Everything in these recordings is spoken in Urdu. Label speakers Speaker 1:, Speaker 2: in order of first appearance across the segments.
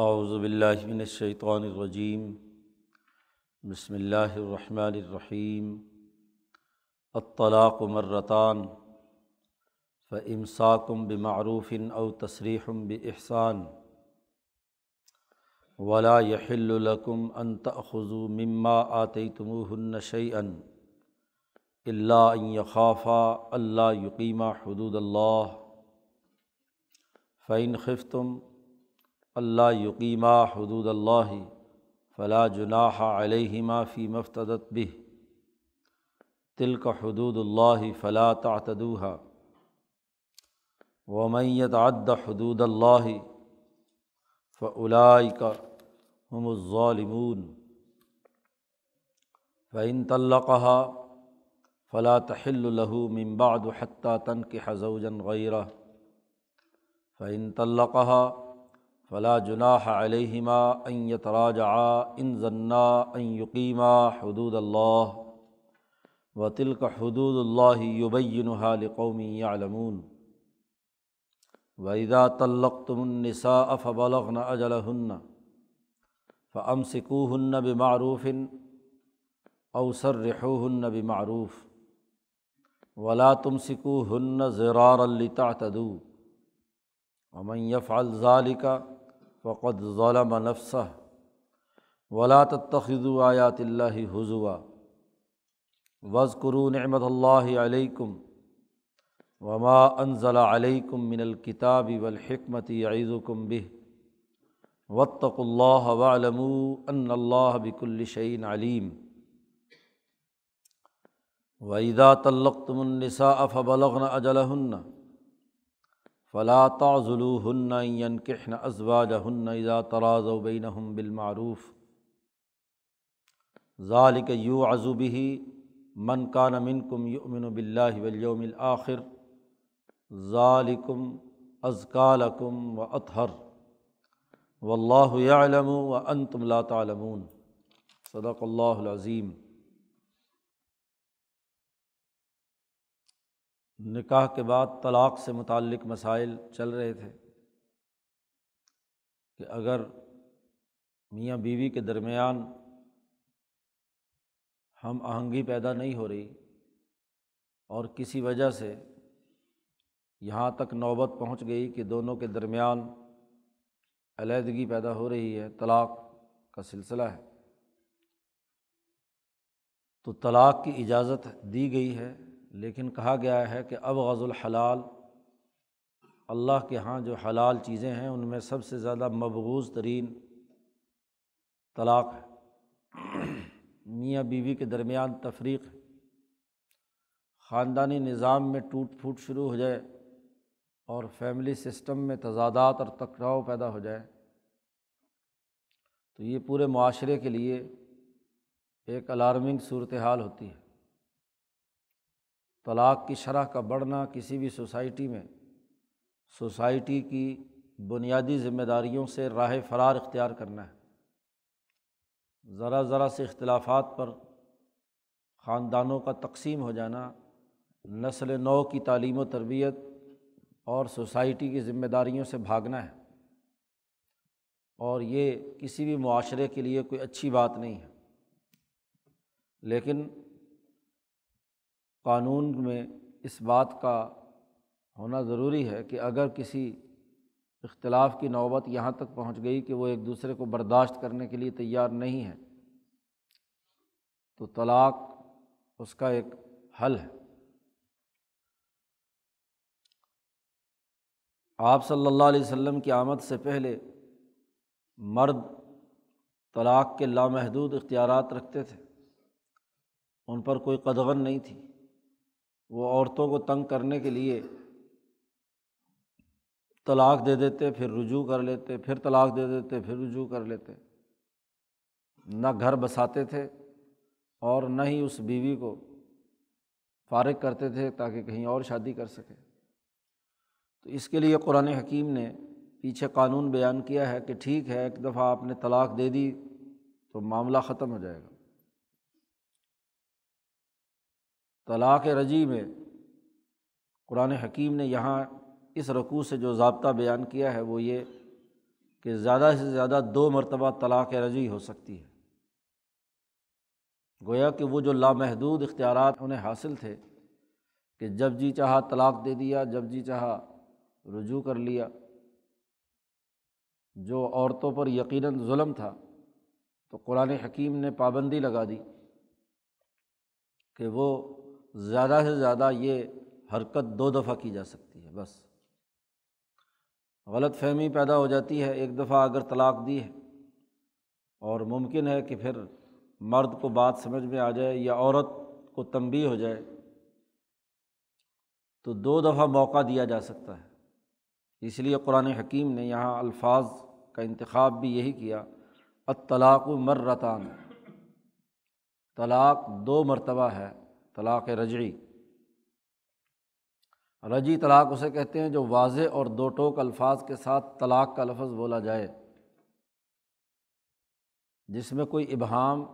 Speaker 1: اعوذ باللہ من الشیطان الرجیم۔ بسم اللہ الرحمن الرحیم۔ الطلاق مرتان۔ فامساکم بمعروف او تصریح باحسان ولا يحل لكم ان تأخذوا مما آتيتموهن شيئا الا ان يخافا الا يقيما حدود الله فإن خفتم اللہ یقیمہ حدود اللہ فلا جناح علیہما فی مفتدت بہ تلک حدود اللہ فلا تعتدوها ومن يتعد حدود اللہ فأولئک هم الظالمون فإن طلقها فلا تحل له من بعد حتى تنكح زوجا غيره فإن طلقها فلا جناح علیہما ان یتراجعا ان ضنا ان یقیما حدود اللہ و تلک حدود اللہ یبینها لقوم یعلمون وَإِذَا طَلَّقْتُمُ النِّسَاءَ فَبَلَغْنَ أَجَلَهُنَّ فَأَمْسِكُوهُنَّ بِمَعْرُوفٍ أَوْ سَرِّحُوهُنَّ بِمَعْرُوفٍ وَلَا تُمْسِكُوهُنَّ ضِرَارًا لِتَعْتَدُوا وَمَنْ يَفْعَلْ ذَلِكَ فقد ظالم نفسہ ولا تخذو آیات اللہ حضوا وز قرو نعمت اللہ علیکم وما انزل علیکم من الکتاب والحکمت عیزکم بہ وطق اللہ وعلم ان اللہ بک الشعین علیم وعیدہ تلقتم النساء فبلغن اجلہن فلا تعزلو ہن کہن ازواج ہن اذا تراز و بین بالمعروف. ذالک یو عزوبی من کان من کم یؤمن بلّہ ولیوم الآخر. ذالکم ازکالکم و اطہر و اللہ علم و انتم لا تعلمون. صدق اللہ العظیم نکاح کے بعد طلاق سے متعلق مسائل چل رہے تھے کہ اگر میاں بیوی کے درمیان ہم آہنگی پیدا نہیں ہو رہی اور کسی وجہ سے یہاں تک نوبت پہنچ گئی کہ دونوں کے درمیان علیحدگی پیدا ہو رہی ہے، طلاق کا سلسلہ ہے۔ تو طلاق کی اجازت دی گئی ہے لیکن کہا گیا ہے کہ اب غز الحلال، اللہ کے یہاں جو حلال چیزیں ہیں، ان میں سب سے زیادہ مبغوض ترین طلاق ہے۔ میاں بیوی کے درمیان تفریق، خاندانی نظام میں ٹوٹ پھوٹ شروع ہو جائے اور فیملی سسٹم میں تضادات اور ٹکراؤ پیدا ہو جائے۔ تو یہ پورے معاشرے کے لیے ایک الارمنگ صورت حال ہوتی ہے۔ طلاق کی شرح کا بڑھنا کسی بھی سوسائٹی میں، سوسائٹی کی بنیادی ذمہ داریوں سے راہ فرار اختیار کرنا ہے۔ ذرا ذرا سے اختلافات پر خاندانوں کا تقسیم ہو جانا، نسل نو کی تعلیم و تربیت اور سوسائٹی کی ذمہ داریوں سے بھاگنا ہے۔ اور یہ کسی بھی معاشرے کے لیے کوئی اچھی بات نہیں ہے۔ لیکن قانون میں اس بات کا ہونا ضروری ہے کہ اگر کسی اختلاف کی نوبت یہاں تک پہنچ گئی کہ وہ ایک دوسرے کو برداشت کرنے کے لیے تیار نہیں ہے، تو طلاق اس کا ایک حل ہے۔ آپ صلی اللہ علیہ وسلم کی آمد سے پہلے مرد طلاق کے لامحدود اختیارات رکھتے تھے، ان پر کوئی قدغن نہیں تھی۔ وہ عورتوں کو تنگ کرنے کے لیے طلاق دے دیتے، پھر رجوع کر لیتے، پھر طلاق دے دیتے، پھر رجوع کر لیتے۔ نہ گھر بساتے تھے اور نہ ہی اس بیوی کو فارغ کرتے تھے تاکہ کہیں اور شادی کر سکے۔ تو اس کے لیے قرآن حکیم نے پیچھے قانون بیان کیا ہے کہ ٹھیک ہے، ایک دفعہ آپ نے طلاق دے دی تو معاملہ ختم ہو جائے گا۔ طلاق رجی میں قرآن حکیم نے یہاں اس رقوع سے جو ضابطہ بیان کیا ہے وہ یہ کہ زیادہ سے زیادہ دو مرتبہ طلاق رجی ہو سکتی ہے۔ گویا کہ وہ جو لامحدود اختیارات انہیں حاصل تھے کہ جب جی چاہا طلاق دے دیا، جب جی چاہا رجوع کر لیا، جو عورتوں پر یقیناً ظلم تھا تو قرآن حکیم نے پابندی لگا دی کہ وہ زیادہ سے زیادہ یہ حرکت دو دفعہ کی جا سکتی ہے، بس۔ غلط فہمی پیدا ہو جاتی ہے، ایک دفعہ اگر طلاق دی ہے اور ممکن ہے کہ پھر مرد کو بات سمجھ میں آ جائے یا عورت کو تنبی ہو جائے، تو دو دفعہ موقع دیا جا سکتا ہے۔ اس لیے قرآن حکیم نے یہاں الفاظ کا انتخاب بھی یہی کیا اطلاق و مرتان۔ طلاق دو مرتبہ ہے۔ طلاق رجعی۔ رجی طلاق اسے کہتے ہیں جو واضح اور دو ٹوک الفاظ کے ساتھ طلاق کا لفظ بولا جائے۔ جس میں کوئی ابہام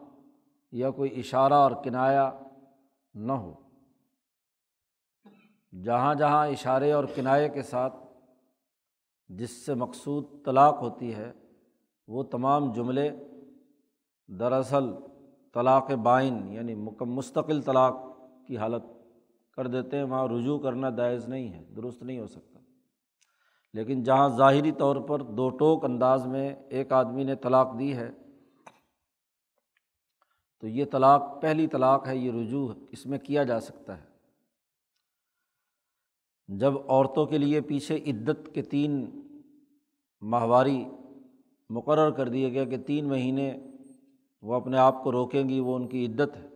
Speaker 1: یا کوئی اشارہ اور کنایا نہ ہو۔ جہاں جہاں اشارے اور کنائے کے ساتھ جس سے مقصود طلاق ہوتی ہے، وہ تمام جملے دراصل طلاق بائن یعنی مستقل طلاق کی حالت کر دیتے ہیں، وہاں رجوع کرنا دائز نہیں ہے، درست نہیں ہو سکتا۔ لیکن جہاں ظاہری طور پر دو ٹوک انداز میں ایک آدمی نے طلاق دی ہے، تو یہ طلاق، پہلی طلاق ہے، یہ رجوع اس میں کیا جا سکتا ہے۔ جب عورتوں کے لیے پیچھے عدت کے تین ماہواری مقرر کر دیا گیا کہ تین مہینے وہ اپنے آپ کو روکیں گی، وہ ان کی عدت ہے۔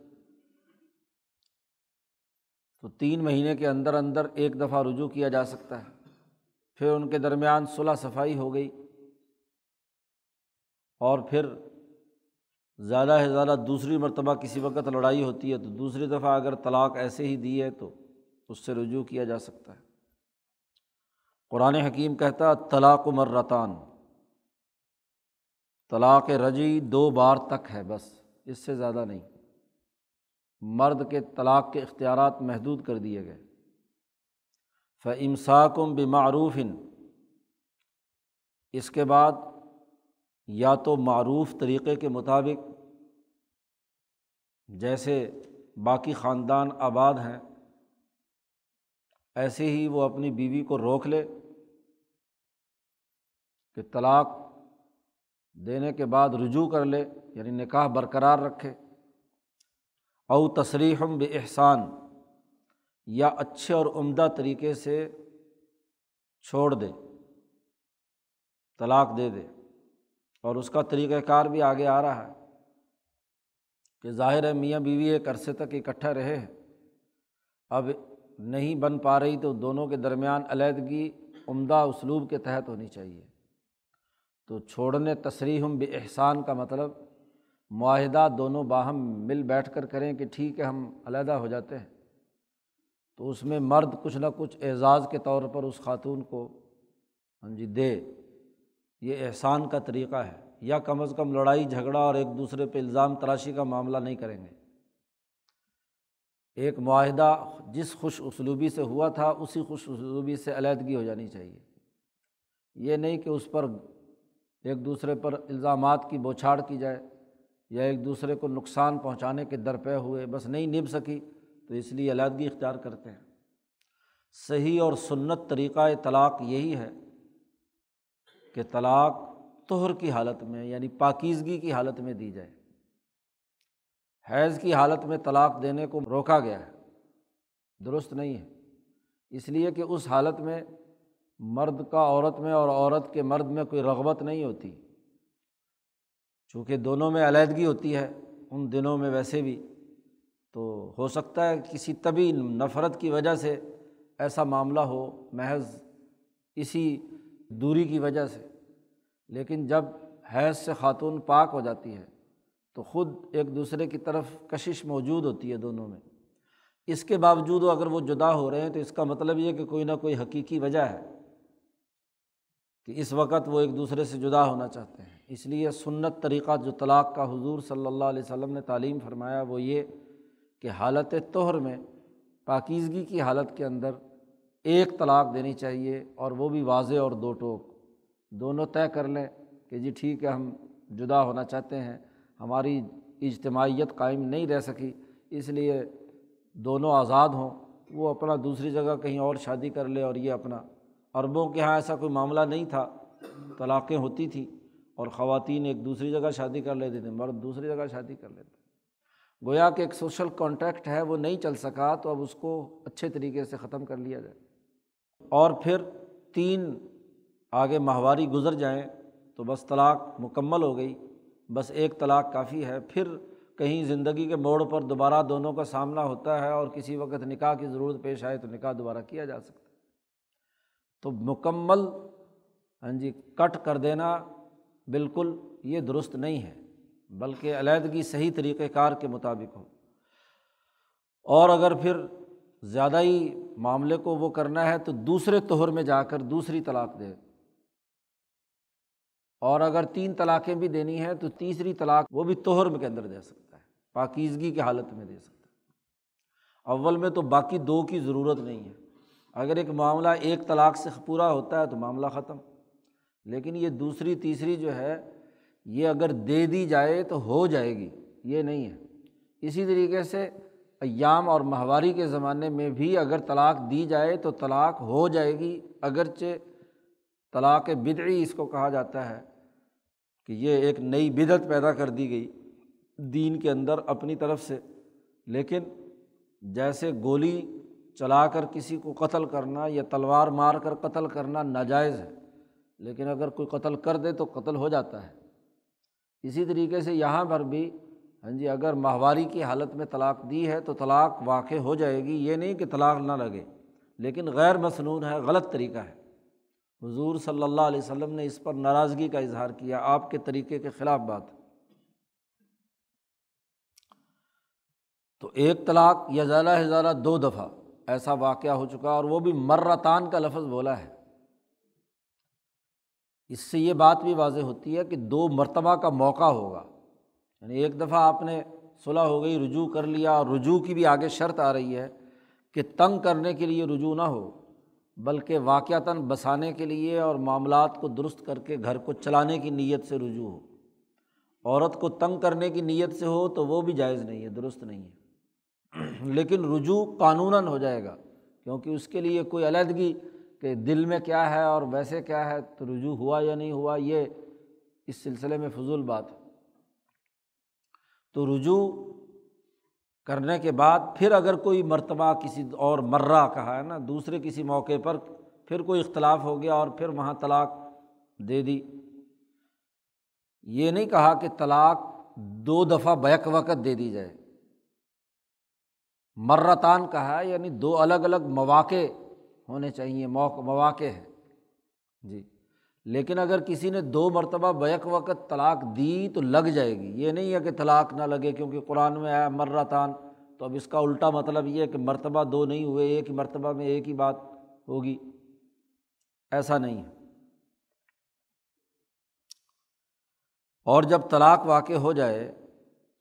Speaker 1: تو تین مہینے کے اندر اندر ایک دفعہ رجوع کیا جا سکتا ہے۔ پھر ان کے درمیان صلاح صفائی ہو گئی۔ اور پھر زیادہ سے زیادہ دوسری مرتبہ کسی وقت لڑائی ہوتی ہے تو دوسری دفعہ اگر طلاق ایسے ہی دی ہے تو اس سے رجوع کیا جا سکتا ہے۔ قرآن حکیم کہتا طلاق و مرتان۔ طلاق رجی دو بار تک ہے، بس اس سے زیادہ نہیں۔ مرد کے طلاق کے اختیارات محدود کر دیے گئے۔ فمساکم بمعروف۔ اس کے بعد یا تو معروف طریقے کے مطابق، جیسے باقی خاندان آباد ہیں، ایسے ہی وہ اپنی بیوی کو روک لے کہ طلاق دینے کے بعد رجوع کر لے یعنی نکاح برقرار رکھے۔ او تصریحم بے احسان یا اچھے اور عمدہ طریقے سے چھوڑ دے، طلاق دے دے۔ اور اس کا طریقۂ کار بھی آگے آ رہا ہے کہ ظاہر ہے میاں بیوی ایک عرصے تک اکٹھا رہے ہیں۔ اب نہیں بن پا رہی تو دونوں کے درمیان علیحدگی، عمدہ اسلوب کے تحت ہونی چاہیے۔ تو چھوڑنے تصریحم بے احسان کا مطلب معاہدہ دونوں باہم مل بیٹھ کر کریں کہ ٹھیک ہے، ہم علیحدہ ہو جاتے ہیں۔ تو اس میں مرد کچھ نہ کچھ اعزاز کے طور پر اس خاتون کو ہاں جی دے۔ یہ احسان کا طریقہ ہے۔ یا کم از کم لڑائی، جھگڑا اور ایک دوسرے پہ الزام تراشی کا معاملہ نہیں کریں گے۔ ایک معاہدہ جس خوش اسلوبی سے ہوا تھا، اسی خوش اسلوبی سے علیحدگی ہو جانی چاہیے۔ یہ نہیں کہ اس پر ایک دوسرے پر الزامات کی بوچھاڑ کی جائے۔ یا ایک دوسرے کو نقصان پہنچانے کے درپے ہوئے، بس نہیں نبھ سکی، تو اس لیے علیحدگی اختیار کرتے ہیں۔ صحیح اور سنت طریقۂ طلاق یہی ہے کہ طلاق توہر کی حالت میں یعنی پاکیزگی کی حالت میں دی جائے۔ حیض کی حالت میں طلاق دینے کو روکا گیا ہے، درست نہیں ہے۔ اس لیے کہ اس حالت میں مرد کا عورت میں اور عورت کے مرد میں کوئی رغبت نہیں ہوتی۔ چونکہ دونوں میں علیحدگی ہوتی ہے، ان دنوں میں ویسے بھی۔ تو ہو سکتا ہے کسی طبی نفرت کی وجہ سے ایسا معاملہ ہو، محض اسی دوری کی وجہ سے۔ لیکن جب حیض سے خاتون پاک ہو جاتی ہے تو خود ایک دوسرے کی طرف کشش موجود ہوتی ہے دونوں میں۔ اس کے باوجود اگر وہ جدا ہو رہے ہیں، تو اس کا مطلب یہ کہ کوئی نہ کوئی حقیقی وجہ ہے۔ کہ اس وقت وہ ایک دوسرے سے جدا ہونا چاہتے ہیں۔ اس لیے سنت طریقہ جو طلاق کا حضور صلی اللہ علیہ وسلم نے تعلیم فرمایا وہ یہ کہ حالت توہر میں پاکیزگی کی حالت کے اندر ایک طلاق دینی چاہیے اور وہ بھی واضح اور دو ٹوک۔ دونوں طے کر لیں کہ جی ٹھیک ہے، ہم جدا ہونا چاہتے ہیں۔ ہماری اجتماعیت قائم نہیں رہ سکی، اس لیے دونوں آزاد ہوں۔ وہ اپنا دوسری جگہ کہیں اور شادی کر لے اور یہ اپنا عربوں کے یہاں ایسا کوئی معاملہ نہیں تھا۔ طلاقیں ہوتی تھیں اور خواتین ایک دوسری جگہ شادی کر لیتے تھے مرد دوسری جگہ شادی کر لیتے گویا کہ ایک سوشل کانٹیکٹ ہے، وہ نہیں چل سکا تو اب اس کو اچھے طریقے سے ختم کر لیا جائے۔ اور پھر تین آگے ماہواری گزر جائیں تو بس طلاق مکمل ہو گئی۔ بس ایک طلاق کافی ہے۔ پھر کہیں زندگی کے موڑ پر دوبارہ دونوں کا سامنا ہوتا ہے اور کسی وقت نکاح کی ضرورت پیش آئے تو نکاح دوبارہ کیا جا سکتا ہے۔ تو مکمل ہاں جی کٹ کر دینا بالکل یہ درست نہیں ہے، بلکہ علیحدگی صحیح طریقۂ کار کے مطابق ہو۔ اور اگر پھر زیادہ ہی معاملے کو وہ کرنا ہے تو دوسرے توہر میں جا کر دوسری طلاق دے۔ اور اگر تین طلاقیں بھی دینی ہیں تو تیسری طلاق وہ بھی توہر کے اندر دے سکتا ہے، پاکیزگی کی حالت میں دے سکتا ہے۔ اول میں تو باقی دو کی ضرورت نہیں ہے۔ اگر ایک معاملہ ایک طلاق سے پورا ہوتا ہے تو معاملہ ختم۔ لیکن یہ دوسری، تیسری جو ہے، یہ اگر دے دی جائے تو ہو جائے گی، یہ نہیں ہے۔ اسی طریقے سے ایام اور ماہواری کے زمانے میں بھی اگر طلاق دی جائے تو طلاق ہو جائے گی۔ اگرچہ طلاق بدعی اس کو کہا جاتا ہے کہ یہ ایک نئی بدعت پیدا کر دی گئی دین کے اندر اپنی طرف سے، لیکن جیسے گولی چلا کر کسی کو قتل کرنا یا تلوار مار کر قتل کرنا ناجائز ہے۔ لیکن اگر کوئی قتل کر دے تو قتل ہو جاتا ہے۔ اسی طریقے سے یہاں پر بھی ہاں جی اگر ماہواری کی حالت میں طلاق دی ہے تو طلاق واقع ہو جائے گی۔ یہ نہیں کہ طلاق نہ لگے، لیکن غیر مصنون ہے، غلط طریقہ ہے۔ حضور صلی اللہ علیہ وسلم نے اس پر ناراضگی کا اظہار کیا۔ آپ کے طریقے کے خلاف بات۔ تو ایک طلاق یا زیادہ سے زیادہ دو دفعہ۔ ایسا واقعہ ہو چکا اور وہ بھی مرتان کا لفظ بولا ہے۔ اس سے یہ بات بھی واضح ہوتی ہے کہ دو مرتبہ کا موقع ہوگا۔ یعنی ایک دفعہ آپ نے صلاح ہو گئی، رجوع کر لیا اور رجوع کی بھی آگے شرط آ رہی ہے کہ تنگ کرنے کے لیے رجوع نہ ہو، بلکہ واقعتاً بسانے کے لیے اور معاملات کو درست کر کے گھر کو چلانے کی نیت سے رجوع ہو۔ عورت کو تنگ کرنے کی نیت سے ہو تو وہ بھی جائز نہیں ہے، درست نہیں ہے۔ لیکن رجوع قانوناً ہو جائے گا، کیونکہ اس کے لیے کوئی علیحدگی کہ دل میں کیا ہے اور ویسے کیا ہے، تو رجوع ہوا یا نہیں ہوا، یہ اس سلسلے میں فضول بات ہے۔ تو رجوع کرنے کے بعد پھر اگر کوئی مرتبہ کسی اور مرہ کہا ہے نا، دوسرے کسی موقع پر پھر کوئی اختلاف ہو گیا اور پھر وہاں طلاق دے دی۔ یہ نہیں کہا کہ طلاق دو دفعہ بیک وقت دے دی جائے۔ مرتان کہا ہے یعنی دو الگ الگ مواقع ہونے چاہیے موقع مواقع ہے جی۔ لیکن اگر کسی نے دو مرتبہ بیک وقت طلاق دی تو لگ جائے گی۔ یہ نہیں ہے کہ طلاق نہ لگے کیونکہ قرآن میں آیا مرتان۔ تو اب اس کا الٹا مطلب یہ ہے کہ مرتبہ دو نہیں ہوئے، ایک ہی مرتبہ میں ایک ہی بات ہوگی۔ ایسا نہیں ہے۔ اور جب طلاق واقع ہو جائے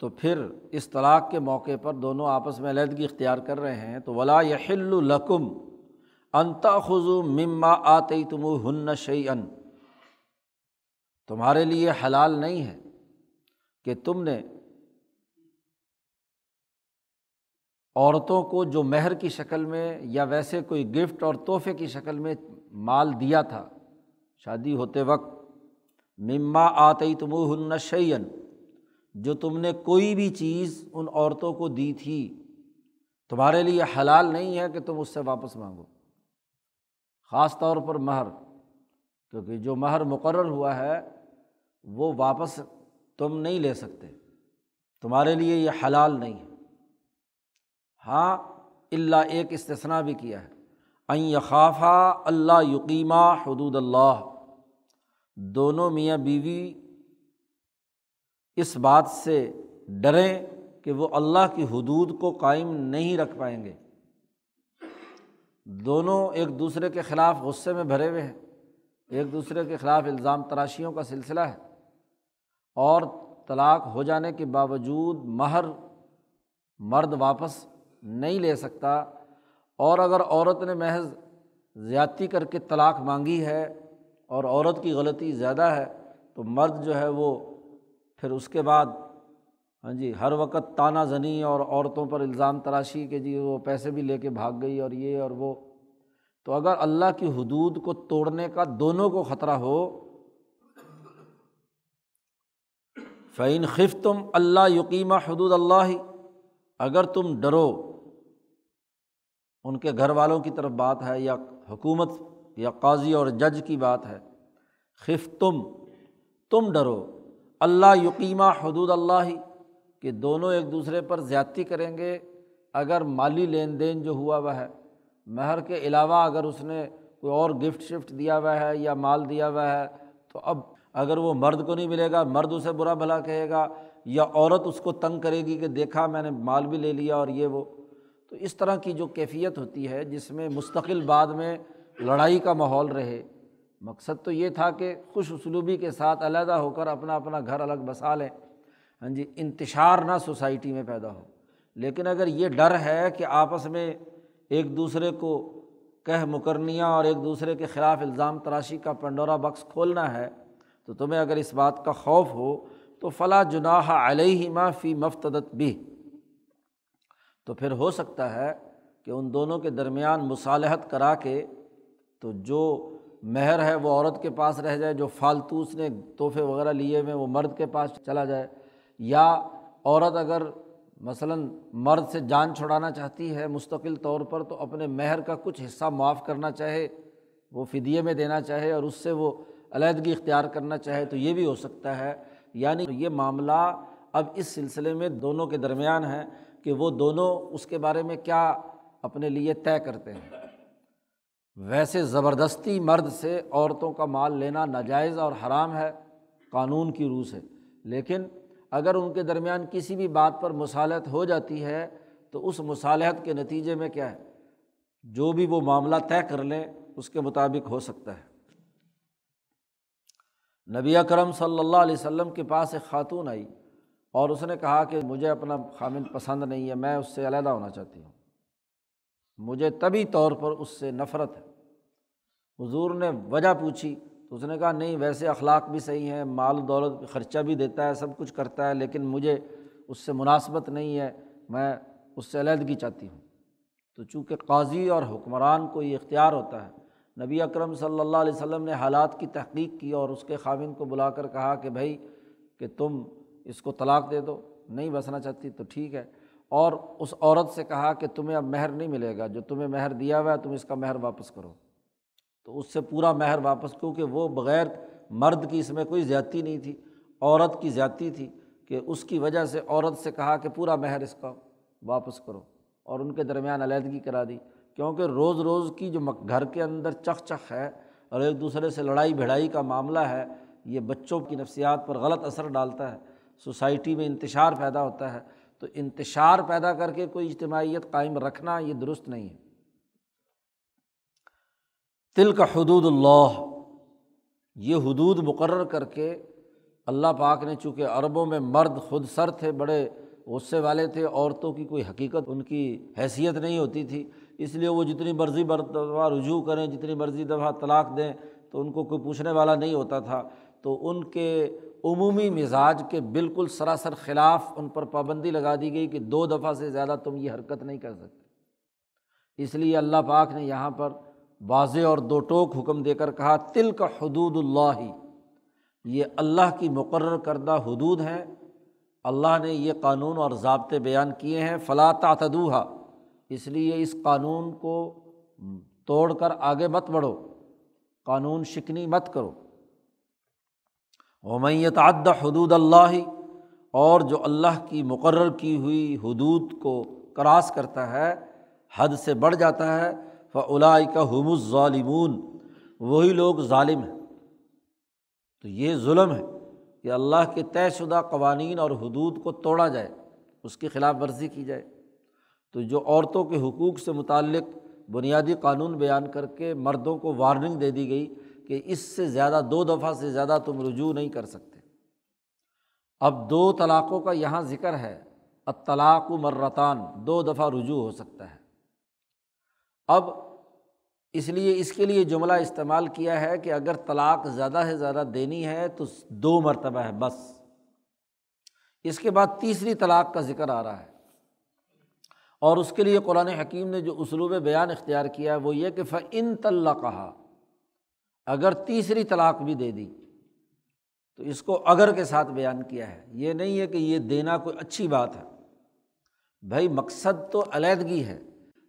Speaker 1: تو پھر اس طلاق کے موقع پر دونوں آپس میں علیحدگی اختیار کر رہے ہیں، تو ولا یحل القم انتا خزو مما آتے تم ہن شعی ان تمہارے لیے حلال نہیں ہے کہ تم نے عورتوں کو جو مہر کی شکل میں یا ویسے کوئی گفٹ اور تحفے کی شکل میں مال دیا تھا، شادی ہوتے وقت مما آتے تم ہن شعین جو تم نے کوئی بھی چیز ان عورتوں کو دی تھی، تمہارے لیے حلال نہیں ہے کہ تم اس سے واپس مانگو۔ خاص طور پر مہر، کیونکہ جو مہر مقرر ہوا ہے، وہ واپس تم نہیں لے سکتے۔ تمہارے لیے یہ حلال نہیں ہے۔ ہاں اللہ ایک استثنا بھی کیا ہے۔ این یخافہ اللہ یقیمہ حدود اللہ۔ دونوں میاں بیوی اس بات سے ڈریں کہ وہ اللہ کی حدود کو قائم نہیں رکھ پائیں گے۔ دونوں ایک دوسرے کے خلاف غصے میں بھرے ہوئے ہیں۔ ایک دوسرے کے خلاف الزام تراشیوں کا سلسلہ ہے۔ اور طلاق ہو جانے کے باوجود مہر مرد واپس نہیں لے سکتا۔ اور اگر عورت نے محض زیادتی کر کے طلاق مانگی ہے اور عورت کی غلطی زیادہ ہے تو مرد جو ہے وہ پھر اس کے بعد ہاں جی ہر وقت تانہ زنی اور عورتوں پر الزام تراشی کہ جی وہ پیسے بھی لے کے بھاگ گئی اور یہ اور وہ۔ تو اگر اللہ کی حدود کو توڑنے کا دونوں کو خطرہ ہو فعین خف تم اللہ یقیمہ حدود اللہ اگر تم ڈرو، ان کے گھر والوں کی طرف بات ہے یا حکومت یا قاضی اور جج کی بات ہے خف تم تم ڈرو۔ اللہ یقیمہ حدود اللہ کہ دونوں ایک دوسرے پر زیادتی کریں گے، اگر مالی لین دین جو ہوا ہوا ہے، مہر کے علاوہ اگر اس نے کوئی اور گفٹ شفٹ دیا ہوا ہے یا مال دیا ہوا ہے، تو اب اگر وہ مرد کو نہیں ملے گا، مرد اسے برا بھلا کہے گا یا عورت اس کو تنگ کرے گی کہ دیکھا میں نے مال بھی لے لیا اور یہ وہ، تو اس طرح کی جو کیفیت ہوتی ہے جس میں مستقل بعد میں لڑائی کا ماحول رہے۔ مقصد تو یہ تھا کہ خوش اسلوبی کے ساتھ علیحدہ ہو کر اپنا اپنا گھر الگ بسا لیں۔ ہاں جی انتشار نہ سوسائٹی میں پیدا ہو۔ لیکن اگر یہ ڈر ہے کہ آپس میں ایک دوسرے کو کہہ مکرنیاں اور ایک دوسرے کے خلاف الزام تراشی کا پنڈورا بکس کھولنا ہے، تو تمہیں اگر اس بات کا خوف ہو تو فلاں جناح علیہ ما فی مفتدت بھی تو پھر ہو سکتا ہے کہ ان دونوں کے درمیان مصالحت کرا کے تو جو مہر ہے وہ عورت کے پاس رہ جائے، جو فالتو اس نے تحفے وغیرہ لیے ہوئے وہ مرد کے پاس چلا جائے۔ یا عورت اگر مثلاً مرد سے جان چھڑانا چاہتی ہے مستقل طور پر، تو اپنے مہر کا کچھ حصہ معاف کرنا چاہے، وہ فدیے میں دینا چاہے اور اس سے وہ علیحدگی اختیار کرنا چاہے، تو یہ بھی ہو سکتا ہے۔ یعنی یہ معاملہ اب اس سلسلے میں دونوں کے درمیان ہے کہ وہ دونوں اس کے بارے میں کیا اپنے لیے طے کرتے ہیں۔ ویسے زبردستی مرد سے عورتوں کا مال لینا ناجائز اور حرام ہے، قانون کی روح سے لیکن اگر ان کے درمیان کسی بھی بات پر مصالحت ہو جاتی ہے، تو اس مصالحت کے نتیجے میں کیا ہے؟ جو بھی وہ معاملہ طے کر لیں، اس کے مطابق ہو سکتا ہے۔ نبی اکرم صلی اللہ علیہ وسلم کے پاس ایک خاتون آئی اور اس نے کہا کہ مجھے اپنا خامن پسند نہیں ہے، میں اس سے علیحدہ ہونا چاہتی ہوں۔ مجھے طبی طور پر اس سے نفرت ہے۔ حضور نے وجہ پوچھی، تو اس نے کہا، نہیں، ویسے اخلاق بھی صحیح ہیں، مال دولت خرچہ بھی دیتا ہے، سب کچھ کرتا ہے، لیکن مجھے اس سے مناسبت نہیں ہے، میں اس سے علیحدگی چاہتی ہوں۔ تو چونکہ قاضی اور حکمران کو یہ اختیار ہوتا ہے، نبی اکرم صلی اللہ علیہ وسلم نے حالات کی تحقیق کی اور اس کے خاوند کو بلا کر کہا کہ، بھائی، کہ تم اس کو طلاق دے دو، نہیں بسنا چاہتی تو ٹھیک ہے۔ اور اس عورت سے کہا کہ تمہیں اب مہر نہیں ملے گا، جو تمہیں مہر دیا ہوا ہے، تم اس کا مہر واپس کرو۔ تو اس سے پورا مہر واپس، کیونکہ وہ بغیر مرد کی اس میں کوئی زیادتی نہیں تھی، عورت کی زیادتی تھی کہ اس کی وجہ سے عورت سے کہا کہ پورا مہر اس کا واپس کرو۔ اور ان کے درمیان علیحدگی کرا دی، کیونکہ روز روز کی جو گھر کے اندر چخ چخ ہے اور ایک دوسرے سے لڑائی بھڑائی کا معاملہ ہے، یہ بچوں کی نفسیات پر غلط اثر ڈالتا ہے۔ سوسائٹی میں انتشار پیدا ہوتا ہے۔ تو انتشار پیدا کر کے کوئی اجتماعیت قائم رکھنا یہ درست نہیں ہے۔ تل کا حدود اللہ، یہ حدود مقرر کر کے اللہ پاک نے چونکہ عربوں میں مرد خود سر تھے، بڑے غصے والے تھے، عورتوں کی کوئی حقیقت ان کی حیثیت نہیں ہوتی تھی۔ اس لیے وہ جتنی مرضی دفعہ رجوع کریں، جتنی مرضی دفعہ طلاق دیں، تو ان کو کوئی پوچھنے والا نہیں ہوتا تھا۔ تو ان کے عمومی مزاج کے بالکل سراسر خلاف ان پر پابندی لگا دی گئی کہ دو دفعہ سے زیادہ تم یہ حرکت نہیں کر سکتے۔ اس لیے اللہ پاک نے یہاں پر واضح اور دو ٹوک حکم دے کر کہا تل کا حدود اللہ ہی یہ اللہ کی مقرر کردہ حدود ہیں۔ اللہ نے یہ قانون اور ضابطے بیان کیے ہیں فلاں تعتدوہا اس لیے اس قانون کو توڑ کر آگے مت بڑھو۔ قانون شکنی مت کرو۔ ومیت عد حدود اللہ، اور جو اللہ کی مقرر کی ہوئی حدود کو کراس کرتا ہے، حد سے بڑھ جاتا ہے فلائی کا حم الظالمون۔ وہی لوگ ظالم ہیں۔ تو یہ ظلم ہے کہ اللہ کے طے شدہ قوانین اور حدود کو توڑا جائے، اس کی خلاف ورزی کی جائے۔ تو جو عورتوں کے حقوق سے متعلق بنیادی قانون بیان کر کے مردوں کو وارننگ دے دی گئی کہ اس سے زیادہ دو دفعہ سے زیادہ تم رجوع نہیں کر سکتے۔ اب دو طلاقوں کا یہاں ذکر ہے۔ اطلاق و مرتان، دو دفعہ رجوع ہو سکتا ہے۔ اب اس لیے اس کے لیے جملہ استعمال کیا ہے کہ اگر طلاق زیادہ سے زیادہ دینی ہے تو دو مرتبہ ہے، بس۔ اس کے بعد تیسری طلاق کا ذکر آ رہا ہے۔ اور اس کے لیے قرآن حکیم نے جو اسلوب بیان اختیار کیا ہے وہ یہ کہ فن طلّہ کہا اگر تیسری طلاق بھی دے دی، تو اس کو اگر کے ساتھ بیان کیا ہے۔ یہ نہیں ہے کہ یہ دینا کوئی اچھی بات ہے۔ بھائی، مقصد تو علیحدگی ہے۔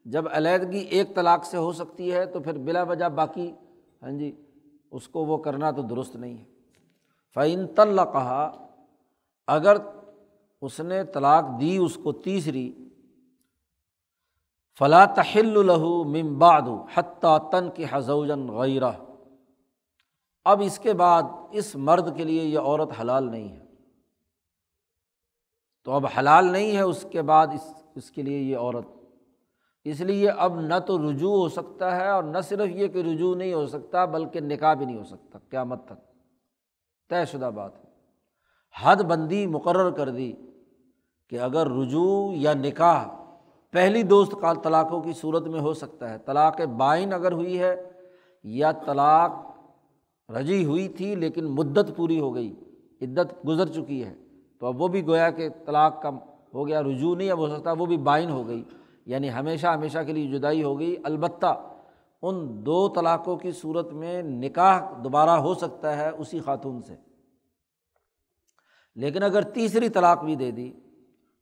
Speaker 1: جب علیحدگی ایک طلاق سے ہو سکتی ہے تو پھر بلا وجہ باقی ہاں جی اس کو وہ کرنا تو درست نہیں ہے۔ فعین طلّہ کہا اگر اس نے طلاق دی اس کو تیسری فلاں تحل الہو ممباد حتیٰ تن کی حضوجن غیرہ اب اس کے بعد اس مرد کے لیے یہ عورت حلال نہیں ہے۔ تو اب حلال نہیں ہے، اس کے بعد اس اس کے لیے یہ عورت۔ اس لیے اب نہ تو رجوع ہو سکتا ہے اور نہ صرف یہ کہ رجوع نہیں ہو سکتا، بلکہ نکاح بھی نہیں ہو سکتا۔ قیامت تک طے شدہ بات ہے۔ حد بندی مقرر کر دی کہ اگر رجوع یا نکاح پہلی دوست کا طلاقوں کی صورت میں ہو سکتا ہے۔ طلاق بائن اگر ہوئی ہے یا طلاق رجی ہوئی تھی لیکن مدت پوری ہو گئی، عدت گزر چکی ہے۔ تو اب وہ بھی گویا کہ طلاق کا ہو گیا، رجوع نہیں اب ہو سکتا، وہ بھی بائن ہو گئی۔ یعنی ہمیشہ ہمیشہ کے لیے جدائی ہو گئی۔ البتہ ان دو طلاقوں کی صورت میں نکاح دوبارہ ہو سکتا ہے اسی خاتون سے۔ لیکن اگر تیسری طلاق بھی دے دی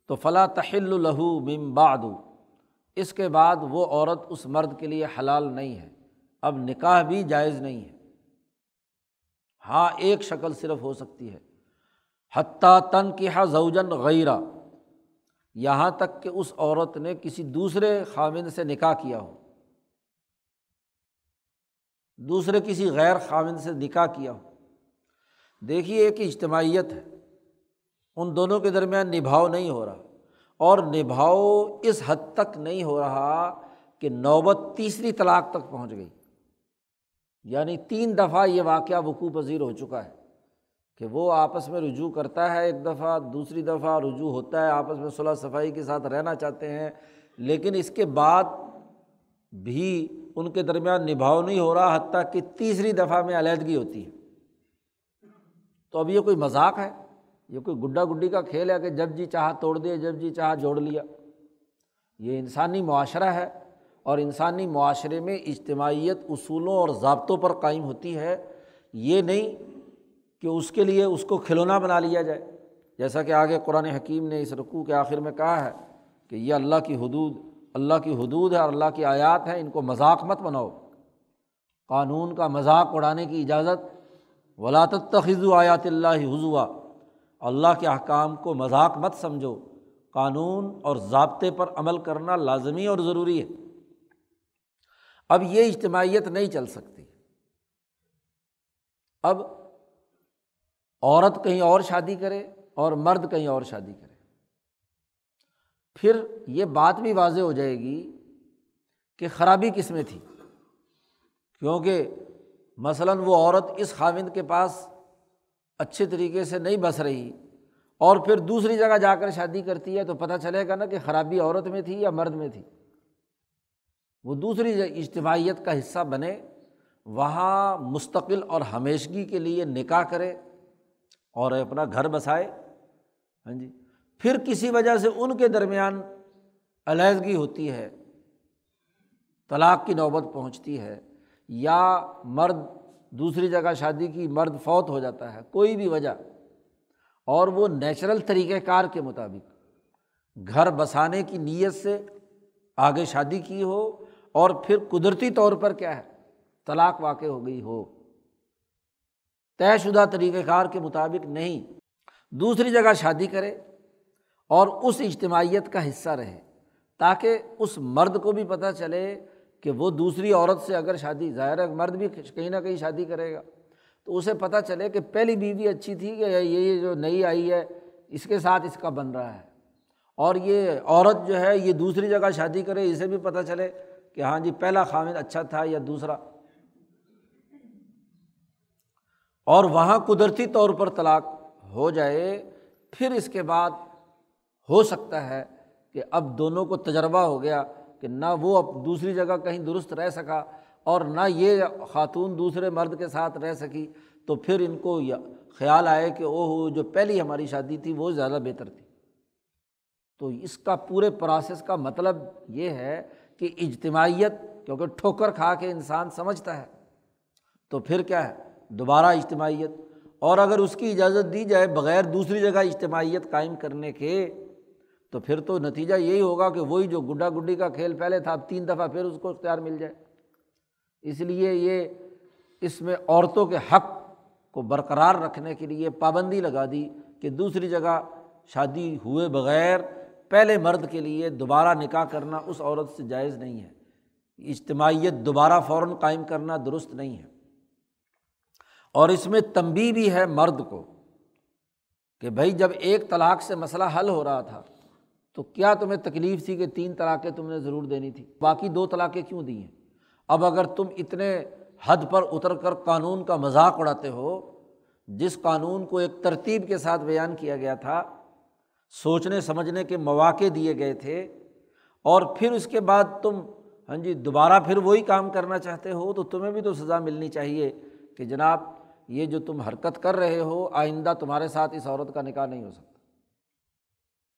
Speaker 1: تو فلاں تحل الہو مم باد اس کے بعد وہ عورت اس مرد کے لیے حلال نہیں ہے۔ اب نکاح بھی جائز نہیں ہے۔ ہاں ایک شکل صرف ہو سکتی ہے۔ حتیٰ تن کی ہا زوجن غیرہ، یہاں تک کہ اس عورت نے کسی دوسرے خامن سے نکاح کیا ہو۔ دوسرے کسی غیر خامن سے نکاح کیا ہو۔ دیکھیے، ایک اجتماعیت ہے۔ ان دونوں کے درمیان نبھاؤ نہیں ہو رہا۔ اور نبھاؤ اس حد تک نہیں ہو رہا کہ نوبت تیسری طلاق تک پہنچ گئی۔ یعنی تین دفعہ یہ واقعہ وقوع پذیر ہو چکا ہے کہ وہ آپس میں رجوع کرتا ہے ایک دفعہ، دوسری دفعہ رجوع ہوتا ہے، آپس میں صلاح صفائی کے ساتھ رہنا چاہتے ہیں، لیکن اس کے بعد بھی ان کے درمیان نبھاؤ نہیں ہو رہا، حتیٰ کہ تیسری دفعہ میں علیحدگی ہوتی ہے۔ تو اب یہ کوئی مذاق ہے؟ یہ کوئی گڈا گڈی کا کھیل ہے کہ جب جی چاہا توڑ دیا، جب جی چاہا جوڑ لیا۔ یہ انسانی معاشرہ ہے۔ اور انسانی معاشرے میں اجتماعیت اصولوں اور ضابطوں پر قائم ہوتی ہے، یہ نہیں کہ اس کے لیے اس کو کھلونا بنا لیا جائے۔ جیسا کہ آگے قرآن حکیم نے اس رقوع کے آخر میں کہا ہے کہ یہ اللہ کی حدود، اللہ کی حدود ہے اور اللہ کی آیات ہیں، ان کو مذاق مت بناؤ۔ قانون کا مذاق اڑانے کی اجازت۔ ولاۃ تخذ آیات اللہ حضوا اللہ کے احکام کو مذاق مت سمجھو۔ قانون اور ضابطے پر عمل کرنا لازمی اور ضروری ہے۔ اب یہ اجتماعیت نہیں چل سکتی۔ اب عورت کہیں اور شادی کرے اور مرد کہیں اور شادی کرے۔ پھر یہ بات بھی واضح ہو جائے گی کہ خرابی کس میں تھی۔ کیونکہ مثلاً وہ عورت اس خاوند کے پاس اچھے طریقے سے نہیں بس رہی اور پھر دوسری جگہ جا کر شادی کرتی ہے تو پتہ چلے گا نا کہ خرابی عورت میں تھی یا مرد میں تھی۔ وہ دوسری اجتماعیت کا حصہ بنے، وہاں مستقل اور ہمیشگی کے لیے نکاح کرے اور اپنا گھر بسائے۔ ہاں جی۔ پھر کسی وجہ سے ان کے درمیان علیحدگی ہوتی ہے، طلاق کی نوبت پہنچتی ہے یا مرد، دوسری جگہ شادی کی مرد فوت ہو جاتا ہے، کوئی بھی وجہ۔ اور وہ نیچرل طریقۂ کار کے مطابق گھر بسانے کی نیت سے آگے شادی کی ہو اور پھر قدرتی طور پر کیا ہے؟ طلاق واقع ہو گئی ہو۔ طے شدہ طریقۂ کار کے مطابق نہیں۔ دوسری جگہ شادی کرے اور اس اجتماعیت کا حصہ رہے تاکہ اس مرد کو بھی پتہ چلے کہ وہ دوسری عورت سے اگر شادی، ظاہر ہے مرد بھی کہیں نہ کہیں شادی کرے گا۔ تو اسے پتہ چلے کہ پہلی بیوی اچھی تھی کہ یہ جو نئی آئی ہے، اس کے ساتھ اس کا بن رہا ہے۔ اور یہ عورت جو ہے، یہ دوسری جگہ شادی کرے، اسے بھی پتہ چلے کہ ہاں جی پہلا خامد اچھا تھا یا دوسرا؟ اور وہاں قدرتی طور پر طلاق ہو جائے، پھر اس کے بعد ہو سکتا ہے کہ اب دونوں کو تجربہ ہو گیا کہ نہ وہ اب دوسری جگہ کہیں درست رہ سکا اور نہ یہ خاتون دوسرے مرد کے ساتھ رہ سکی، تو پھر ان کو خیال آئے کہ او ہو جو پہلی ہماری شادی تھی وہ زیادہ بہتر تھی۔ تو اس کا پورے پروسیس کا مطلب یہ ہے کہ اجتماعیت، کیونکہ ٹھوکر کھا کے انسان سمجھتا ہے۔ تو پھر کیا ہے؟ دوبارہ اجتماعیت۔ اور اگر اس کی اجازت دی جائے بغیر دوسری جگہ اجتماعیت قائم کرنے کے، تو پھر تو نتیجہ یہی ہوگا کہ وہی جو گڈا گڈی کا کھیل پہلے تھا، اب تین دفعہ پھر اس کو اختیار مل جائے۔ اس لیے یہ اس میں عورتوں کے حق کو برقرار رکھنے کے لیے پابندی لگا دی کہ دوسری جگہ شادی ہوئے بغیر پہلے مرد کے لیے دوبارہ نکاح کرنا اس عورت سے جائز نہیں ہے۔ اجتماعیت دوبارہ فوراً قائم کرنا درست نہیں ہے۔ اور اس میں تنبی بھی ہے مرد کو کہ بھائی جب ایک طلاق سے مسئلہ حل ہو رہا تھا تو کیا تمہیں تکلیف تھی کہ تین طلاقیں تم نے ضرور دینی تھی؟ باقی دو طلاقیں کیوں دی ہیں اب اگر تم اتنے حد پر اتر کر قانون کا مذاق اڑاتے ہو، جس قانون کو ایک ترتیب کے ساتھ بیان کیا گیا تھا سوچنے، سمجھنے کے مواقع دیے گئے تھے اور پھر اس کے بعد تم ہاں جی دوبارہ پھر وہی کام کرنا چاہتے ہو تو تمہیں بھی تو سزا ملنی چاہیے کہ جناب یہ جو تم حرکت کر رہے ہو، آئندہ تمہارے ساتھ اس عورت کا نکاح نہیں ہو سکتا۔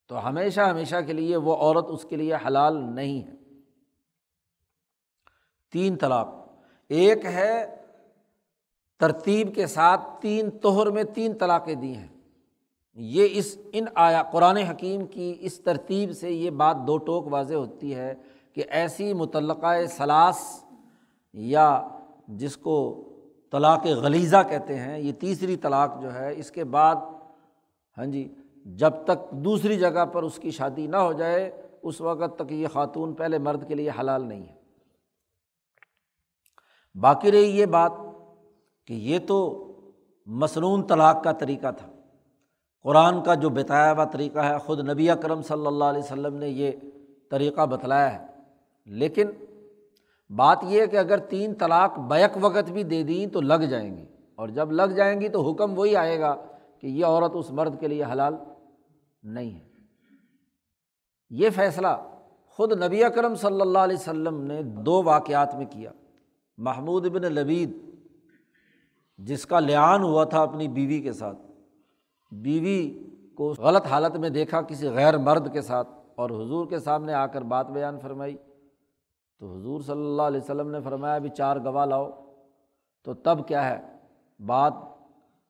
Speaker 1: تو ہمیشہ ہمیشہ کے لیے وہ عورت اس کے لیے حلال نہیں ہے۔ تین طلاق۔ ایک ہے ترتیب کے ساتھ تین توہر میں تین طلاقیں دی ہیں۔ یہ اس ان آیا قرآن حکیم کی اس ترتیب سے یہ بات دو ٹوک واضح ہوتی ہے کہ ایسی متعلقہ ثلاث یا جس کو طلاق غلیزہ کہتے ہیں، یہ تیسری طلاق جو ہے، اس کے بعد ہاں جی جب تک دوسری جگہ پر اس کی شادی نہ ہو جائے، اس وقت تک یہ خاتون پہلے مرد کے لیے حلال نہیں ہے۔ باقی رہی یہ بات کہ یہ تو مصنون طلاق کا طریقہ تھا۔ قرآن کا جو بتایا ہوا طریقہ ہے، خود نبی اکرم صلی اللہ علیہ وسلم نے یہ طریقہ بتلایا ہے۔ لیکن بات یہ ہے کہ اگر تین طلاق بیک وقت بھی دے دیں تو لگ جائیں گی۔ اور جب لگ جائیں گی تو حکم وہی آئے گا کہ یہ عورت اس مرد کے لیے حلال نہیں ہے۔ یہ فیصلہ خود نبی اکرم صلی اللہ علیہ وسلم نے دو واقعات میں کیا۔ محمود بن لبید، جس کا لیان ہوا تھا اپنی بیوی کے ساتھ بیوی کو غلط حالت میں دیکھا، کسی غیر مرد کے ساتھ اور حضور کے سامنے آ کر بات بیان فرمائی۔ تو حضور صلی اللہ علیہ وسلم نے فرمایا، ابھی چار گواہ لاؤ۔ تو تب کیا ہے؟ بات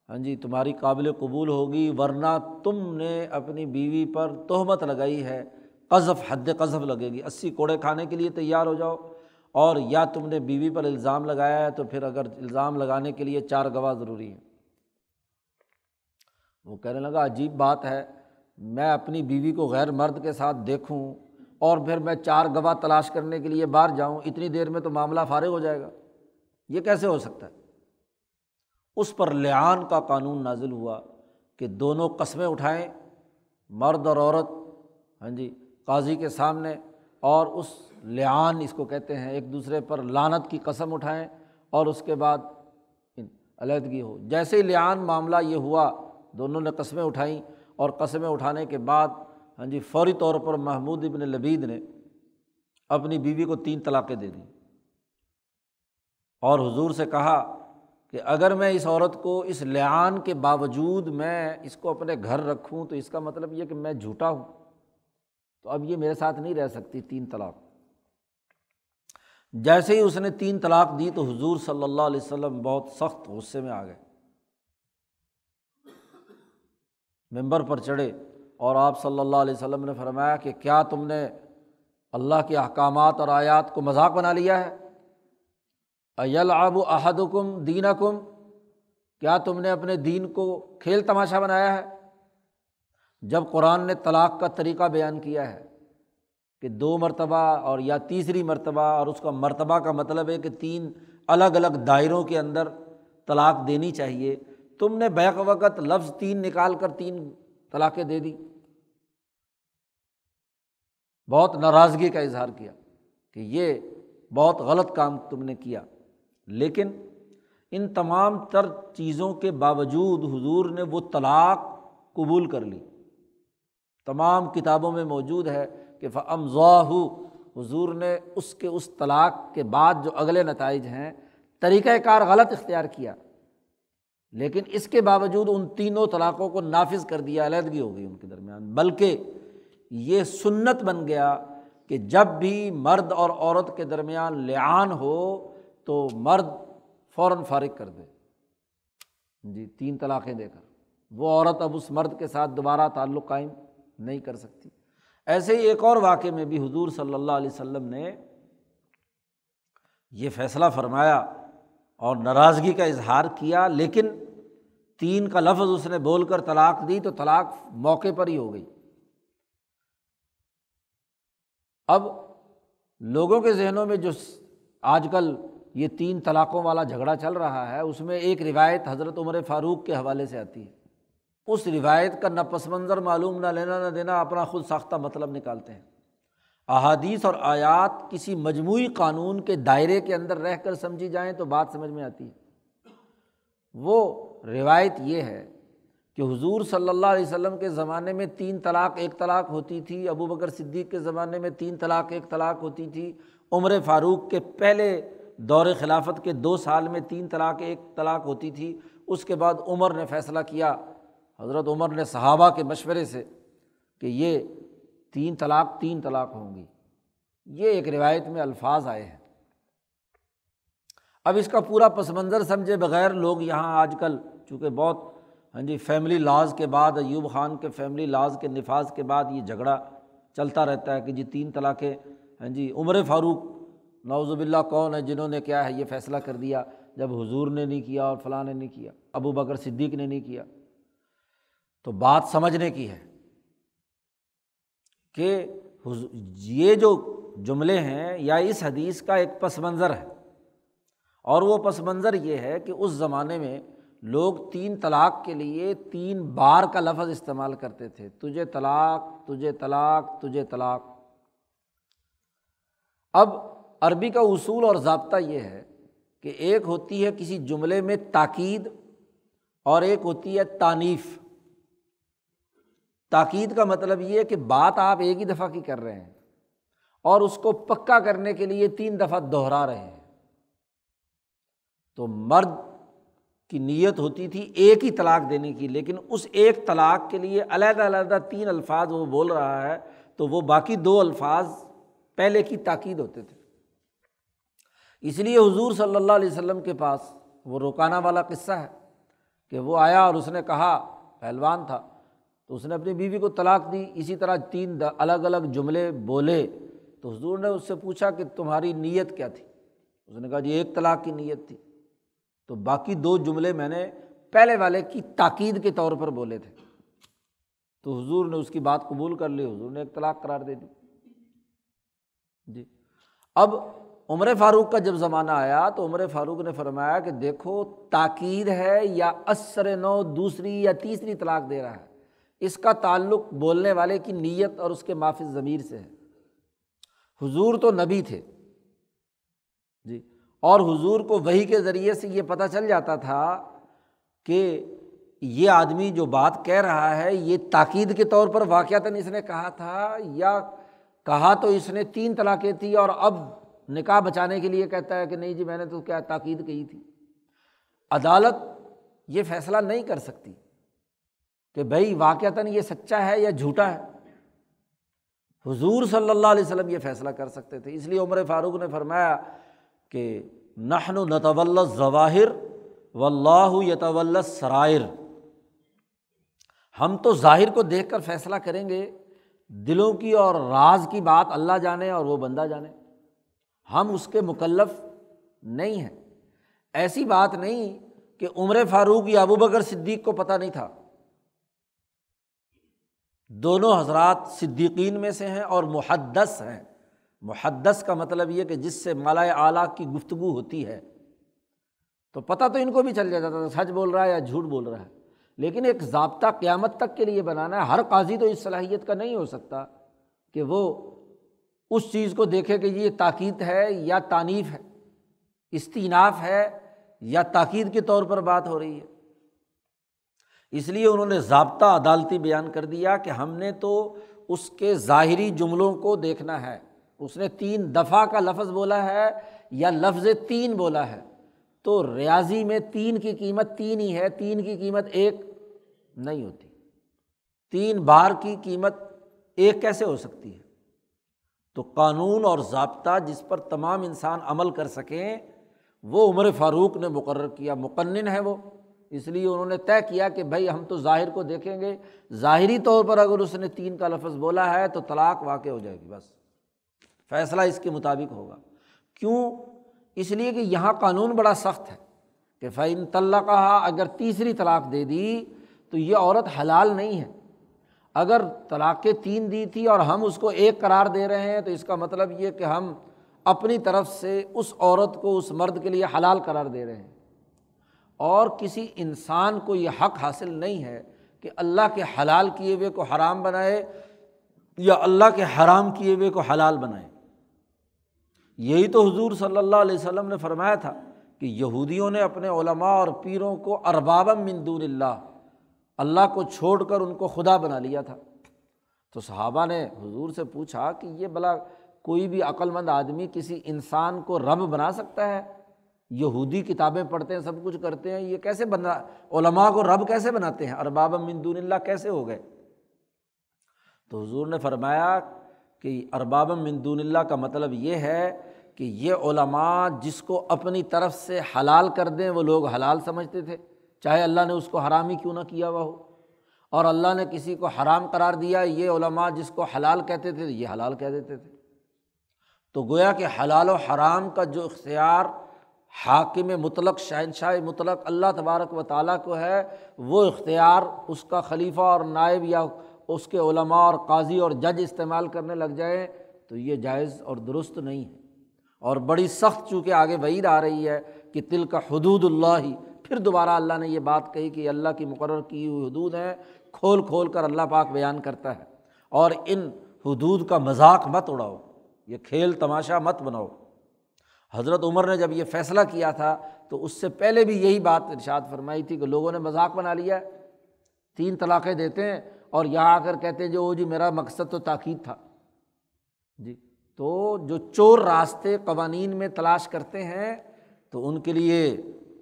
Speaker 1: ہاں جی تمہاری قابل قبول ہوگی، ورنہ تم نے اپنی بیوی پر تہمت لگائی ہے۔ قذف، حد قذف لگے گی۔ اسی کوڑے کھانے کے لیے تیار ہو جاؤ۔ اور یا تم نے بیوی پر الزام لگایا ہے، تو پھر اگر الزام لگانے کے لیے چار گواہ ضروری ہیں۔ وہ کہنے لگا، عجیب بات ہے، میں اپنی بیوی کو غیر مرد کے ساتھ دیکھوں اور پھر میں چار گواہ تلاش کرنے کے لیے باہر جاؤں، اتنی دیر میں تو معاملہ فارغ ہو جائے گا۔ یہ کیسے ہو سکتا ہے؟ اس پر لعان کا قانون نازل ہوا کہ دونوں قسمیں اٹھائیں، مرد اور عورت ہاں جی قاضی کے سامنے اور اس لعان اس کو کہتے ہیں، ایک دوسرے پر لانت کی قسم اٹھائیں اور اس کے بعد علیحدگی ہو۔ جیسے ہی لعان معاملہ یہ ہوا دونوں نے قسمیں اٹھائیں اور قسمیں اٹھانے کے بعد ہاں جی فوری طور پر محمود ابن لبید نے اپنی بیوی کو تین طلاقیں دے دیں۔ اور حضور سے کہا کہ اگر میں اس عورت کو اس لعان کے باوجود میں اس کو اپنے گھر رکھوں تو اس کا مطلب یہ کہ میں جھوٹا ہوں۔ تو اب یہ میرے ساتھ نہیں رہ سکتی، تین طلاق۔ جیسے ہی اس نے تین طلاق دی تو حضور صلی اللہ علیہ وسلم بہت سخت غصے میں آ گئے۔ ممبر پر چڑھے اور آپ صلی اللہ علیہ وسلم نے فرمایا کہ کیا تم نے اللہ کے احکامات اور آیات کو مذاق بنا لیا ہے؟ ایل آب و احدکم دین کم کیا تم نے اپنے دین کو کھیل تماشا بنایا ہے؟ جب قرآن نے طلاق کا طریقہ بیان کیا ہے کہ دو مرتبہ اور یا تیسری مرتبہ اور اس کا مرتبہ کا مطلب ہے کہ تین الگ الگ دائروں کے اندر طلاق دینی چاہیے تم نے بیک وقت لفظ تین نکال کر تین طلاقیں دے دی۔ بہت ناراضگی کا اظہار کیا کہ یہ بہت غلط کام تم نے کیا۔ لیکن ان تمام تر چیزوں کے باوجود حضور نے وہ طلاق قبول کر لی۔ تمام کتابوں میں موجود ہے کہ فم حضور نے اس کے، اس طلاق کے بعد جو اگلے نتائج ہیں طریقۂ کار غلط اختیار کیا۔ لیکن اس کے باوجود ان تینوں طلاقوں کو نافذ کر دیا، علیحدگی ہو گئی ان کے درمیان۔ بلکہ یہ سنت بن گیا کہ جب بھی مرد اور عورت کے درمیان لعان ہو تو مرد فوراً فارغ کر دے۔ جی تین طلاقیں دے کر۔ وہ عورت اب اس مرد کے ساتھ دوبارہ تعلق قائم نہیں کر سکتی۔ ایسے ہی ایک اور واقعے میں بھی حضور صلی اللہ علیہ وسلم نے یہ فیصلہ فرمایا۔ اور ناراضگی کا اظہار کیا، لیکن تین کا لفظ اس نے بول کر طلاق دی تو طلاق موقع پر ہی ہو گئی۔ اب لوگوں کے ذہنوں میں جو آج کل یہ تین طلاقوں والا جھگڑا چل رہا ہے، اس میں ایک روایت حضرت عمر فاروق کے حوالے سے آتی ہے۔ اس روایت کا نہ پس منظر معلوم، نہ لینا، نہ دینا، اپنا خود ساختہ مطلب نکالتے ہیں۔ احادیث اور آیات کسی مجموعی قانون کے دائرے کے اندر رہ کر سمجھی جائیں تو بات سمجھ میں آتی ہے۔ وہ روایت یہ ہے کہ حضور صلی اللہ علیہ وسلم کے زمانے میں تین طلاق ایک طلاق ہوتی تھی، ابو بکر صدیق کے زمانے میں تین طلاق ایک طلاق ہوتی تھی، عمر فاروق کے پہلے دور خلافت کے دو سال میں تین طلاق ایک طلاق ہوتی تھی، اس کے بعد عمر نے فیصلہ کیا، حضرت عمر نے صحابہ کے مشورے سے کہ یہ تین طلاق تین طلاق ہوں گی۔ یہ ایک روایت میں الفاظ آئے ہیں۔ اب اس کا پورا پس منظر سمجھے بغیر لوگ یہاں آج کل، چونکہ بہت ہاں جی فیملی لاز کے بعد، ایوب خان کے فیملی لاز کے نفاذ کے بعد یہ جھگڑا چلتا رہتا ہے کہ جی تین طلاقیں ہاں جی عمر فاروق نوزب اللہ کون ہے، جنہوں نے کیا ہے، یہ فیصلہ کر دیا۔ جب حضور نے نہیں کیا اور فلاں نے نہیں کیا، ابو بکر صدیق نے نہیں کیا۔ تو بات سمجھنے کی ہے۔ کہ یہ جو جملے ہیں یا اس حدیث کا ایک پس منظر ہے۔ اور وہ پس منظر یہ ہے کہ اس زمانے میں لوگ تین طلاق کے لیے تین بار کا لفظ استعمال کرتے تھے۔ تجھے طلاق تجھے طلاق تجھے طلاق۔ اب عربی کا اصول اور ضابطہ یہ ہے کہ ایک ہوتی ہے کسی جملے میں تاکید اور ایک ہوتی ہے تعنیف تاکید کا مطلب یہ ہے کہ بات آپ ایک ہی دفعہ کی کر رہے ہیں اور اس کو پکا کرنے کے لیے تین دفعہ دوہرا رہے ہیں۔ تو مرد کی نیت ہوتی تھی ایک ہی طلاق دینے کی، لیکن اس ایک طلاق کے لیے علیحدہ علیحدہ تین الفاظ وہ بول رہا ہے، تو وہ باقی دو الفاظ پہلے کی تاکید ہوتے تھے۔ اس لیے حضور صلی اللہ علیہ وسلم کے پاس وہ روکانا والا قصہ ہے کہ وہ آیا اور اس نے کہا، پہلوان تھا۔ تو اس نے اپنی بیوی کو طلاق دی، اسی طرح تین الگ الگ جملے بولے، تو حضور نے اس سے پوچھا کہ تمہاری نیت کیا تھی؟ اس نے کہا جی ایک طلاق کی نیت تھی۔ تو باقی دو جملے میں نے پہلے والے کی تاکید کے طور پر بولے تھے۔ تو حضور نے اس کی بات قبول کر لی، حضور نے ایک طلاق قرار دے دی۔ جی۔ اب عمر فاروق کا جب زمانہ آیا، تو عمر فاروق نے فرمایا کہ دیکھو، تاکید ہے یا اثر نو دوسری یا تیسری طلاق دے رہا ہے۔ اس کا تعلق بولنے والے کی نیت اور اس کے معافی ضمیر سے ہے۔ حضور تو نبی تھے۔ جی۔ اور حضور کو وہی کے ذریعے سے یہ پتہ چل جاتا تھا کہ یہ آدمی جو بات کہہ رہا ہے، یہ تاکید کے طور پر واقعات اس نے کہا تھا یا کہا تو اس نے تین طلاقیں تھی اور اب نکاح بچانے کے لیے کہتا ہے کہ نہیں جی میں نے تو کیا تاکید کہی تھی۔ عدالت یہ فیصلہ نہیں کر سکتی۔ کہ بھائی واقعتاً یہ سچا ہے یا جھوٹا ہے؟ حضور صلی اللہ علیہ وسلم یہ فیصلہ کر سکتے تھے۔ اس لیے عمر فاروق نے فرمایا کہ نحن و نتول ظواہر و اللہ یتول سرائر ہم تو ظاہر کو دیکھ کر فیصلہ کریں گے، دلوں کی اور راز کی بات اللہ جانے اور وہ بندہ جانے۔ ہم اس کے مکلف نہیں ہیں۔ ایسی بات نہیں کہ عمر فاروق یا ابو بکر صدیق کو پتہ نہیں تھا۔ دونوں حضرات صدیقین میں سے ہیں اور محدث ہیں۔ محدث کا مطلب یہ کہ جس سے مالا اعلیٰ کی گفتگو ہوتی ہے۔ تو پتہ تو ان کو بھی چل جاتا تھا، سچ بول رہا ہے یا جھوٹ بول رہا ہے۔ لیکن ایک ضابطہ قیامت تک کے لیے بنانا ہے۔ ہر قاضی تو اس صلاحیت کا نہیں ہو سکتا کہ وہ اس چیز کو دیکھے کہ یہ تاکید ہے یا تعنیف ہے، استیناف ہے یا تاکید کے طور پر بات ہو رہی ہے۔ اس لیے انہوں نے ضابطہ عدالتی بیان کر دیا کہ ہم نے تو اس کے ظاہری جملوں کو دیکھنا ہے۔ اس نے تین دفعہ کا لفظ بولا ہے یا لفظ تین بولا ہے؟ تو ریاضی میں تین کی قیمت تین ہی ہے، تین کی قیمت ایک نہیں ہوتی۔ تین بار کی قیمت ایک کیسے ہو سکتی ہے؟ تو قانون اور ضابطہ جس پر تمام انسان عمل کر سکیں، وہ عمر فاروق نے مقرر کیا، مقنن ہے وہ۔ اس لیے انہوں نے طے کیا کہ بھائی ہم تو ظاہر کو دیکھیں گے۔ ظاہری طور پر اگر اس نے تین کا لفظ بولا ہے تو طلاق واقع ہو جائے گی، بس۔ فیصلہ اس کے مطابق ہوگا۔ کیوں؟ اس لیے کہ یہاں قانون بڑا سخت ہے کہ فعین طلّہ کہا اگر تیسری طلاق دے دی تو یہ عورت حلال نہیں ہے۔ اگر طلاقیں تین دی تھی اور ہم اس کو ایک قرار دے رہے ہیں تو اس کا مطلب یہ کہ ہم اپنی طرف سے اس عورت کو اس مرد کے لیے حلال قرار دے رہے ہیں۔ اور کسی انسان کو یہ حق حاصل نہیں ہے کہ اللہ کے حلال کیے ہوئے کو حرام بنائے یا اللہ کے حرام کیے ہوئے کو حلال بنائے۔ یہی تو حضور صلی اللہ علیہ وسلم نے فرمایا تھا کہ یہودیوں نے اپنے علماء اور پیروں کو اربابم من دون اللہ اللہ کو چھوڑ کر ان کو خدا بنا لیا تھا۔ تو صحابہ نے حضور سے پوچھا کہ یہ بلا کوئی بھی عقلمند آدمی کسی انسان کو رب بنا سکتا ہے؟ یہودی کتابیں پڑھتے ہیں، سب کچھ کرتے ہیں، یہ کیسے بنا، علماء کو رب کیسے بناتے ہیں؟ ارباب مندون اللہ کیسے ہو گئے؟ تو حضور نے فرمایا کہ ارباب مندون اللہ کا مطلب یہ ہے کہ یہ علماء جس کو اپنی طرف سے حلال کر دیں، وہ لوگ حلال سمجھتے تھے۔ چاہے اللہ نے اس کو حرام ہی کیوں نہ کیا ہوا ہو۔ اور اللہ نے کسی کو حرام قرار دیا، یہ علماء جس کو حلال کہتے تھے، یہ حلال کہہ دیتے تھے۔ تو گویا کہ حلال و حرام کا جو اختیار حاکم مطلق، شہنشاہ مطلق اللہ تبارک و تعالیٰ کو ہے، وہ اختیار اس کا خلیفہ اور نائب یا اس کے علماء اور قاضی اور جج استعمال کرنے لگ جائیں تو یہ جائز اور درست نہیں ہے۔ اور بڑی سخت چونکہ آگے وعید آ رہی ہے کہ تل کا حدود اللہ ہی پھر دوبارہ اللہ نے یہ بات کہی کہ اللہ کی مقرر کی ہوئی حدود ہیں، کھول کھول کر اللہ پاک بیان کرتا ہے۔ اور ان حدود کا مذاق مت اڑاؤ، یہ کھیل تماشا مت بناؤ۔ حضرت عمر نے جب یہ فیصلہ کیا تھا تو اس سے پہلے بھی یہی بات ارشاد فرمائی تھی کہ لوگوں نے مذاق بنا لیا ہے، تین طلاقیں دیتے ہیں اور یہاں آ کر کہتے ہیں جو جی میرا مقصد تو تاکید تھا۔ جی تو جو چور راستے قوانین میں تلاش کرتے ہیں تو ان کے لیے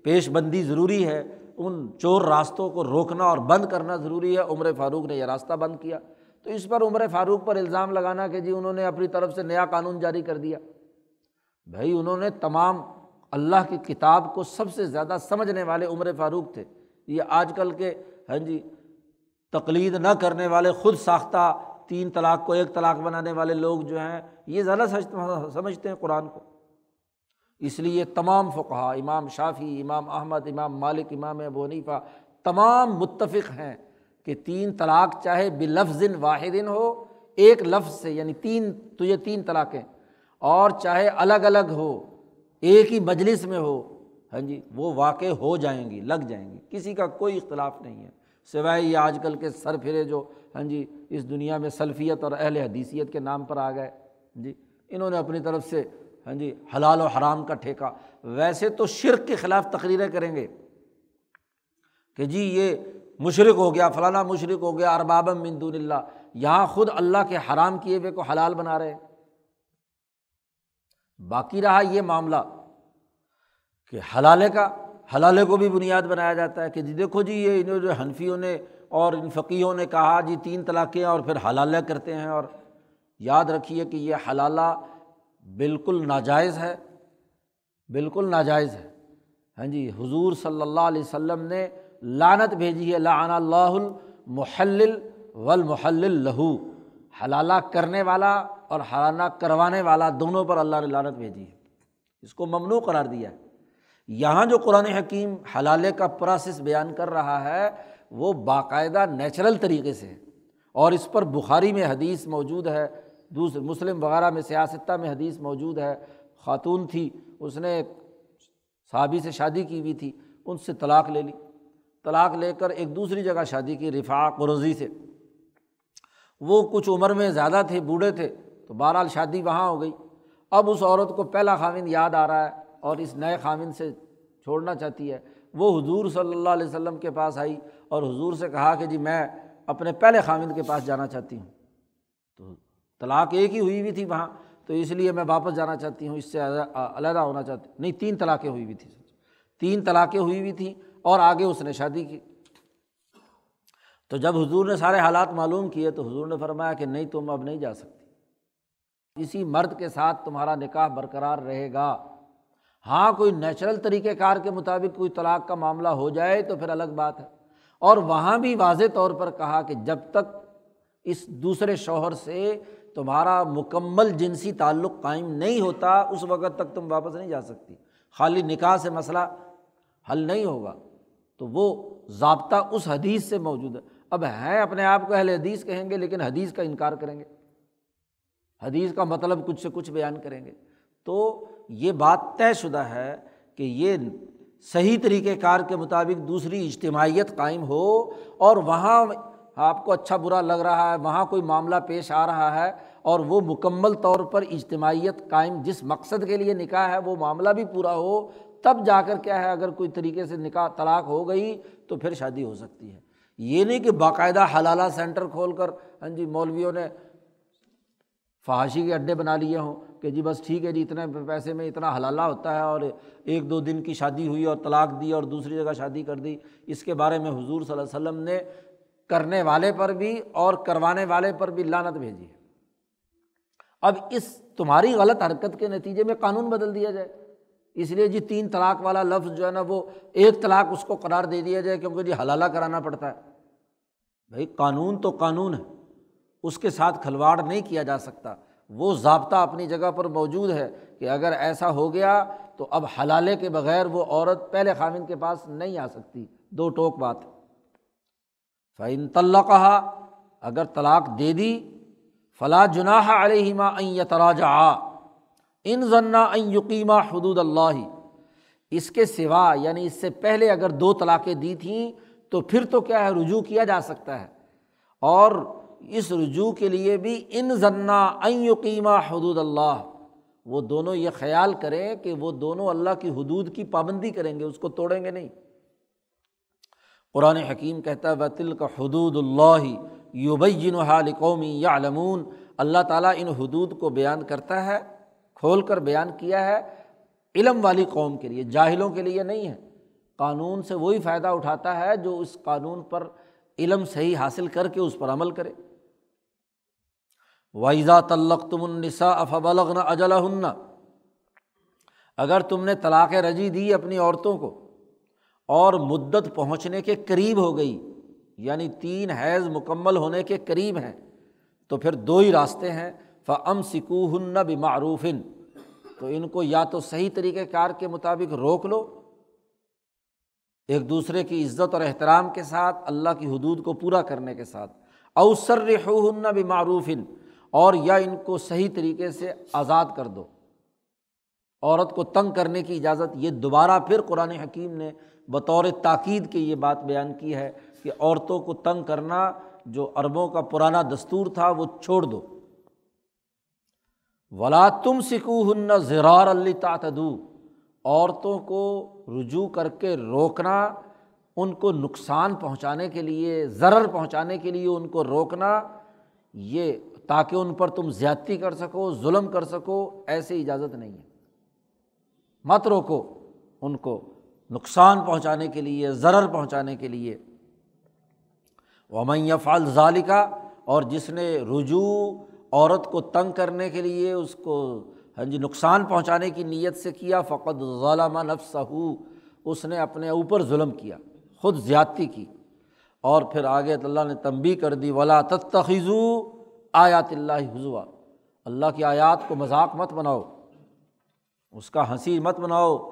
Speaker 1: پیش بندی ضروری ہے۔ ان چور راستوں کو روکنا اور بند کرنا ضروری ہے۔ عمر فاروق نے یہ راستہ بند کیا۔ تو اس پر عمر فاروق پر الزام لگانا کہ جی انہوں نے اپنی طرف سے نیا قانون جاری کر دیا۔ بھائی انہوں نے تمام اللہ کی کتاب کو سب سے زیادہ سمجھنے والے عمر فاروق تھے۔ یہ آج کل کے ہاں جی تقلید نہ کرنے والے، خود ساختہ تین طلاق کو ایک طلاق بنانے والے لوگ جو ہیں، یہ زیادہ سمجھتے ہیں قرآن کو۔ اس لیے تمام فقہ امام شافی امام احمد، امام مالک، امام ابو حنیفہ، تمام متفق ہیں کہ تین طلاق چاہے بلفظ واحد ہو، ایک لفظ سے یعنی تین، تو یہ تین طلاقیں۔ اور چاہے الگ الگ ہو، ایک ہی مجلس میں ہو ہاں جی وہ واقع ہو جائیں گی، لگ جائیں گی، کسی کا کوئی اختلاف نہیں ہے۔ سوائے یہ آج کل کے سر پھرے جو ہاں جی اس دنیا میں سلفیت اور اہل حدیثیت کے نام پر آ گئے ہاں جی انہوں نے اپنی طرف سے ہاں جی حلال و حرام کا ٹھیکہ۔ ویسے تو شرک کے خلاف تقریریں کریں گے کہ جی یہ مشرق ہو گیا فلانا مشرق ہو گیا اربابم مندون اللہ، یہاں خود اللہ کے حرام کیے ہوئے کو حلال بنا رہے ہیں۔ باقی رہا یہ معاملہ کہ حلالے کا، حلالے کو بھی بنیاد بنایا جاتا ہے کہ جی دیکھو جی یہ انہوں جو حنفیوں نے اور ان فقیوں نے کہا جی تین طلاقیں اور پھر حلالہ کرتے ہیں اور یاد رکھیے کہ یہ حلالہ بالکل ناجائز ہے، بالکل ناجائز ہے۔ ہاں جی حضور صلی اللہ علیہ وسلم نے لانت بھیجی ہے، لعن اللہ المحل والمحل لہو۔ حلالہ کرنے والا اور حلالہ کروانے والا دونوں پر اللہ نے لانت بھیجی ہے۔ اس کو ممنوع قرار دیا ہے۔ یہاں جو قرآن حکیم حلالے کا پروسیس بیان کر رہا ہے، وہ باقاعدہ نیچرل طریقے سے ہے۔ اور اس پر بخاری میں حدیث موجود ہے دوسرے مسلم وغیرہ میں سیاستہ میں حدیث موجود ہے۔ خاتون تھی، اس نے صحابی سے شادی کی ہوئی تھی، ان سے طلاق لے لی۔ طلاق لے کر ایک دوسری جگہ شادی کی، رفاق قرضی سے۔ وہ کچھ عمر میں زیادہ تھے، بوڑھے تھے، تو بہرحال شادی وہاں ہو گئی۔ اب اس عورت کو پہلا خامن یاد آ رہا ہے اور اس نئے خامن سے چھوڑنا چاہتی ہے۔ وہ حضور صلی اللہ علیہ وسلم کے پاس آئی اور حضور سے کہا کہ جی میں اپنے پہلے خامد کے پاس جانا چاہتی ہوں۔ تو طلاق ایک ہی ہوئی ہوئی تھی وہاں، تو اس لیے میں واپس جانا چاہتی ہوں، اس سے علیحدہ ہونا چاہتی ہوں۔ نہیں، تین طلاقیں ہوئی ہوئی تھیں۔ تین طلاقیں ہوئی ہوئی تھیں اور آگے اس نے شادی کی۔ تو جب حضور نے سارے حالات معلوم کیے تو حضور نے فرمایا کہ نہیں تم اب نہیں جا سکتی۔ اسی مرد کے ساتھ تمہارا نکاح برقرار رہے گا۔ ہاں کوئی نیچرل طریقۂ کار کے مطابق کوئی طلاق کا معاملہ ہو جائے تو پھر الگ بات ہے۔ اور وہاں بھی واضح طور پر کہا کہ جب تک اس دوسرے شوہر سے تمہارا مکمل جنسی تعلق قائم نہیں ہوتا، اس وقت تک تم واپس نہیں جا سکتی۔ خالی نکاح سے مسئلہ حل نہیں ہوگا۔ تو وہ ضابطہ اس حدیث سے موجود ہے۔ اب ہیں اپنے آپ کو اہل حدیث کہیں گے لیکن حدیث کا انکار کریں گے۔ حدیث کا مطلب کچھ سے کچھ بیان کریں گے۔ تو یہ بات طے شدہ ہے کہ یہ صحیح طریقۂ کار کے مطابق دوسری اجتماعیت قائم ہو اور وہاں آپ کو اچھا برا لگ رہا ہے، وہاں کوئی معاملہ پیش آ رہا ہے اور وہ مکمل طور پر اجتماعیت قائم جس مقصد کے لیے نکاح ہے وہ معاملہ بھی پورا ہو، تب جا کر کیا ہے، اگر کوئی طریقے سے نکاح طلاق ہو گئی تو پھر شادی ہو سکتی ہے۔ یہ نہیں کہ باقاعدہ حلالہ سینٹر کھول کر ہاں جی مولویوں نے فحاشی کے اڈے بنا لیے ہوں کہ جی بس ٹھیک ہے جی اتنے پیسے میں اتنا حلالہ ہوتا ہے اور ایک دو دن کی شادی ہوئی اور طلاق دی اور دوسری جگہ شادی کر دی، اس کے بارے میں حضور صلی اللہ علیہ وسلم نے کرنے والے پر بھی اور کروانے والے پر بھی لانت بھیجی ہے۔ اب اس تمہاری غلط حرکت کے نتیجے میں قانون بدل دیا جائے۔ اس لیے جی تین طلاق والا لفظ جو ہے نا، وہ ایک طلاق اس کو قرار دے دیا جائے کیونکہ جی حلالہ کرانا پڑتا ہے۔ بھائی قانون تو قانون ہے۔ اس کے ساتھ کھلواڑ نہیں کیا جا سکتا۔ وہ ضابطہ اپنی جگہ پر موجود ہے کہ اگر ایسا ہو گیا تو اب حلالے کے بغیر وہ عورت پہلے خامن کے پاس نہیں آ سکتی۔ دو ٹوک بات۔ فعن طلّہ کہا اگر طلاق دے دی فلاں جناح علیہما تراجا ان ضنا ان یقیمہ حدود اللہ اس کے سوا یعنی اس سے پہلے اگر دو طلاقیں دی تھیں تو پھر تو کیا ہے؟ رجوع کیا جا سکتا ہے۔ اور اس رجوع کے لیے بھی ان ضنا این یقیمہ حدود اللہ۔ وہ دونوں یہ خیال کریں کہ وہ دونوں اللہ کی حدود کی پابندی کریں گے، اس کو توڑیں گے نہیں۔ قرآن حکیم کہتا ہے بطل کا حدود اللہ یوبین حال قومی یا علمون اللہ تعالیٰ ان حدود کو بیان کرتا ہے، کھول کر بیان کیا ہے، علم والی قوم کے لیے، جاہلوں کے لیے نہیں ہے۔ قانون سے وہی فائدہ اٹھاتا ہے جو اس قانون پر علم صحیح حاصل کر کے اس پر عمل کرے۔ وائزا تلق تم النسا افبلغن اجلا ہن اگر تم نے طلاق رجی دی اپنی عورتوں کو اور مدت پہنچنے کے قریب ہو گئی یعنی تین حیض مکمل ہونے کے قریب ہیں، تو پھر دو ہی راستے ہیں۔ فم سکو ہن تو ان کو یا تو صحیح طریقۂ کار کے مطابق روک لو ایک دوسرے کی عزت اور احترام کے ساتھ، اللہ کی حدود کو پورا کرنے کے ساتھ۔ اوسر ہن بمعروفن، اور یا ان کو صحیح طریقے سے آزاد کر دو۔ عورت کو تنگ کرنے کی اجازت، یہ دوبارہ پھر قرآن حکیم نے بطور تاکید کی یہ بات بیان کی ہے کہ عورتوں کو تنگ کرنا جو عربوں کا پرانا دستور تھا، وہ چھوڑ دو۔ ولا تم سکو ہن زرار علی تعتدو عورتوں کو رجوع کر کے روکنا، ان کو نقصان پہنچانے کے لیے، ضرر پہنچانے کے لیے ان کو روکنا، یہ تاکہ ان پر تم زیادتی کر سکو، ظلم کر سکو، ایسی اجازت نہیں ہے۔ مت روکو ان کو نقصان پہنچانے کے لیے، ضرر پہنچانے کے لیے۔ ومن فعال ظالقہ اور جس نے رجوع عورت کو تنگ کرنے کے لیے، اس کو ہاں جی نقصان پہنچانے کی نیت سے کیا؟ فقط ظالمہ نفس ہو اس نے اپنے اوپر ظلم کیا، خود زیادتی کی۔ اور پھر آگے اللہ نے تنبی کر دی، ولا تخیزو آیات اللہ حضوا اللہ کی آیات کو مذاق مت بناؤ، اس کا ہنسی مت بناؤ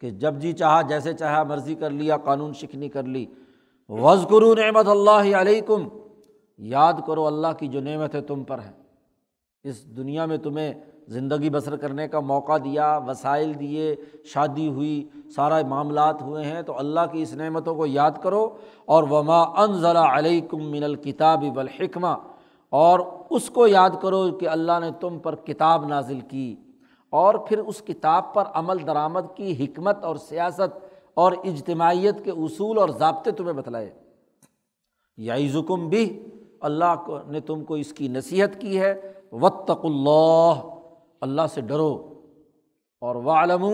Speaker 1: کہ جب جی چاہا، جیسے چاہا، مرضی کر لیا، قانون شکنی کر لی۔ وز کرو نعمت اللہ علیہ کم یاد کرو، اللہ کی جو نعمت ہے تم پر ہے اس دنیا میں تمہیں زندگی بسر کرنے کا موقع دیا، وسائل دیے، شادی ہوئی سارا معاملات ہوئے ہیں، تو اللہ کی اس نعمتوں کو یاد کرو۔ اور وما ان ذرا علیہ من الکتاب بالحکمہ اور اس کو یاد کرو کہ اللہ نے تم پر کتاب نازل کی۔ اور پھر اس کتاب پر عمل درآمد کی، حکمت اور سیاست اور اجتماعیت کے اصول اور ضابطے تمہیں بتلائے۔ یا زکم بھی اللہ کو نے تم کو اس کی نصیحت کی ہے۔ وطق اللہ۔ اللہ سے ڈرو اور والم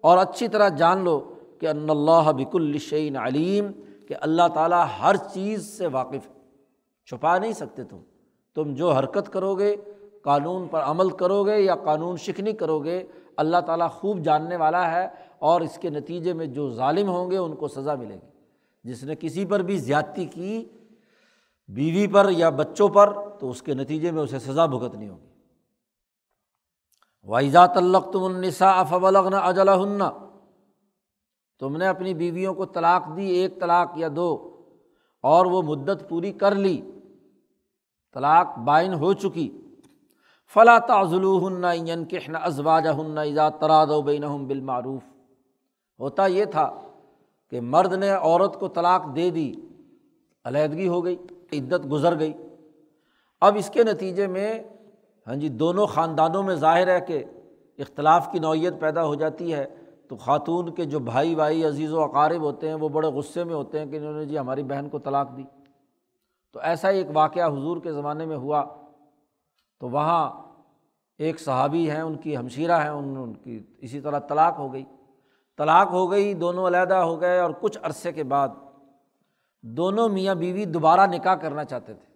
Speaker 1: اور اچھی طرح جان لو کہ ان اللہ بک الشعین علیم کہ اللہ تعالیٰ ہر چیز سے واقف چھپا نہیں سکتے تم۔ تم جو حرکت کرو گے، قانون پر عمل کرو گے یا قانون شکنی کرو گے، اللہ تعالیٰ خوب جاننے والا ہے اور اس کے نتیجے میں جو ظالم ہوں گے، ان کو سزا ملے گی۔ جس نے کسی پر بھی زیادتی کی، بیوی پر یا بچوں پر، تو اس کے نتیجے میں اسے سزا بھگتنی ہوگی۔ وائزات الق تم النسا افبلغن اجلا تم نے اپنی بیویوں کو طلاق دی، ایک طلاق یا دو، اور وہ مدت پوری کر لی۔ طلاق بائن ہو چکی۔ فلاں تعزل ہن کہن ازواج ہن ایزا تراد و بین بالمعروف۔ ہوتا یہ تھا کہ مرد نے عورت کو طلاق دے دی، علیحدگی ہو گئی، عدت گزر گئی۔ اب اس کے نتیجے میں ہاں جی دونوں خاندانوں میں ظاہر ہے کہ اختلاف کی نوعیت پیدا ہو جاتی ہے۔ تو خاتون کے جو بھائی بھائی عزیز و اقارب ہوتے ہیں، وہ بڑے غصے میں ہوتے ہیں کہ انہوں نے جی ہماری بہن کو طلاق دی۔ تو ایسا ہی ایک واقعہ حضور کے زمانے میں ہوا۔ تو وہاں ایک صحابی ہیں، ان کی ہمشیرہ ہیں، ان ان کی اسی طرح طلاق ہو گئی۔ طلاق ہو گئی، دونوں علیحدہ ہو گئے اور کچھ عرصے کے بعد دونوں میاں بیوی دوبارہ نکاح کرنا چاہتے تھے۔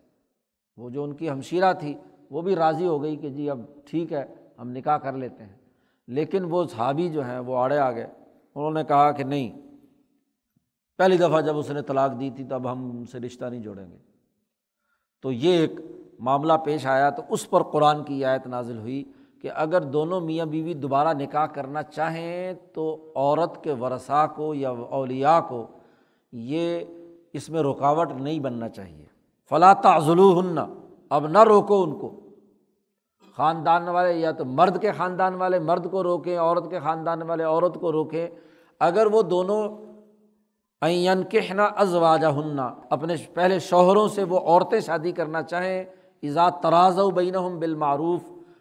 Speaker 1: وہ جو ان کی ہمشیرہ تھی وہ بھی راضی ہو گئی کہ جی اب ٹھیک ہے، ہم نکاح کر لیتے ہیں۔ لیکن وہ صحابی جو ہیں، وہ آڑے آ گئے۔ انہوں نے کہا کہ نہیں، پہلی دفعہ جب اس نے طلاق دی تھی تب ہم ان سے رشتہ نہیں جوڑیں گے۔ تو یہ ایک معاملہ پیش آیا۔ تو اس پر قرآن کی آیت نازل ہوئی کہ اگر دونوں میاں بیوی دوبارہ نکاح کرنا چاہیں تو عورت کے ورثاء کو یا اولیا کو یہ اس میں رکاوٹ نہیں بننا چاہیے۔ فلاں تعزلو ہننا اب نہ روکو ان کو۔ خاندان والے یا تو مرد کے خاندان والے، مرد کو روکیں، عورت کے خاندان والے، عورت کو روکیں۔ اگر وہ دونوں این کہنا ازواجہ ہننا اپنے پہلے شوہروں سے وہ عورتیں شادی کرنا چاہیں ایزا تراز و بین بالمعروف،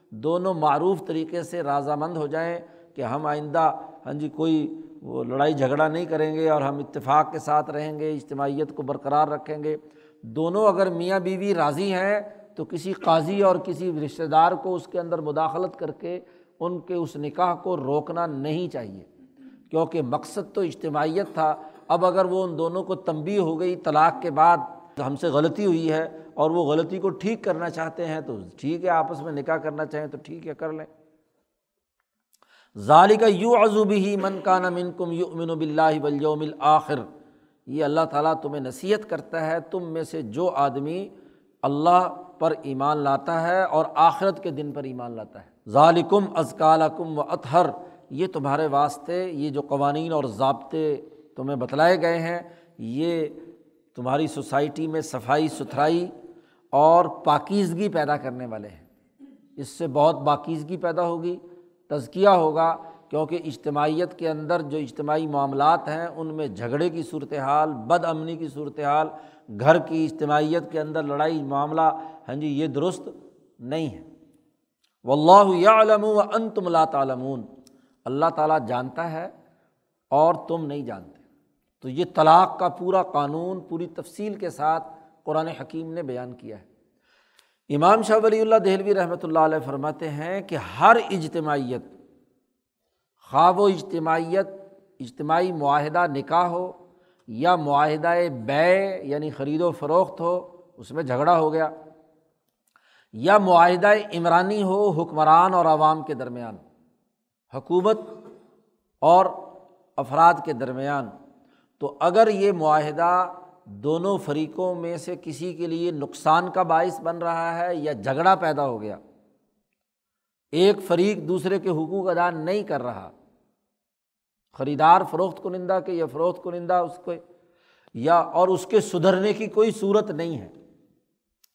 Speaker 1: دونوں معروف طریقے سے رضامند ہو جائیں کہ ہم آئندہ ہاں جی کوئی وہ لڑائی جھگڑا نہیں کریں گے اور ہم اتفاق کے ساتھ رہیں گے، اجتماعیت کو برقرار رکھیں گے۔ دونوں اگر میاں بیوی راضی ہیں تو کسی قاضی اور کسی رشتہ دار کو اس کے اندر مداخلت کر کے ان کے اس نکاح کو روکنا نہیں چاہیے، کیونکہ مقصد تو اجتماعیت تھا۔ اب اگر وہ ان دونوں کو تنبی ہو گئی طلاق کے بعد ہم سے غلطی ہوئی ہے اور وہ غلطی کو ٹھیک کرنا چاہتے ہیں تو ٹھیک ہے، آپس میں نکاح کرنا چاہیں تو ٹھیک ہے، کر لیں۔ ظالی کا یو عزوبی ہی من کا نمن کم یو امن و بلّہ بلیوم آخر یہ اللہ تعالیٰ تمہیں نصیحت کرتا ہے، تم میں سے جو آدمی اللہ پر ایمان لاتا ہے اور آخرت کے دن پر ایمان لاتا ہے۔ ظالکم ازکالکم و اطہر، یہ تمہارے واسطے، یہ جو قوانین اور ضابطے تمہیں بتلائے گئے ہیں، یہ تمہاری سوسائٹی میں صفائی ستھرائی اور پاکیزگی پیدا کرنے والے ہیں۔ اس سے بہت باکیزگی پیدا ہوگی، تزکیہ ہوگا، کیونکہ اجتماعیت کے اندر جو اجتماعی معاملات ہیں، ان میں جھگڑے کی صورت حال بد امنی کی صورت حال گھر کی اجتماعیت کے اندر لڑائی، معاملہ ہاں جی یہ درست نہیں ہے۔ و اللہ یا علم و ان تم اللہ تعالمون اللہ تعالیٰ جانتا ہے اور تم نہیں جانتے۔ تو یہ طلاق کا پورا قانون، پوری تفصیل کے ساتھ قرآن حکیم نے بیان کیا ہے۔ امام شاہ ولی اللہ دہلوی رحمۃ اللہ علیہ فرماتے ہیں کہ ہر اجتماعیت، خواب و اجتماعیت، اجتماعی معاہدہ نکاح ہو یا معاہدہ بے یعنی خرید و فروخت ہو، اس میں جھگڑا ہو گیا۔ یا معاہدہ عمرانی ہو، حکمران اور عوام کے درمیان، حکومت اور افراد کے درمیان، تو اگر یہ معاہدہ دونوں فریقوں میں سے کسی کے لیے نقصان کا باعث بن رہا ہے یا جھگڑا پیدا ہو گیا، ایک فریق دوسرے کے حقوق ادا نہیں کر رہا، خریدار فروخت کنندہ کے یا فروخت کنندہ اس کو یا اور اس کے سدھرنے کی کوئی صورت نہیں ہے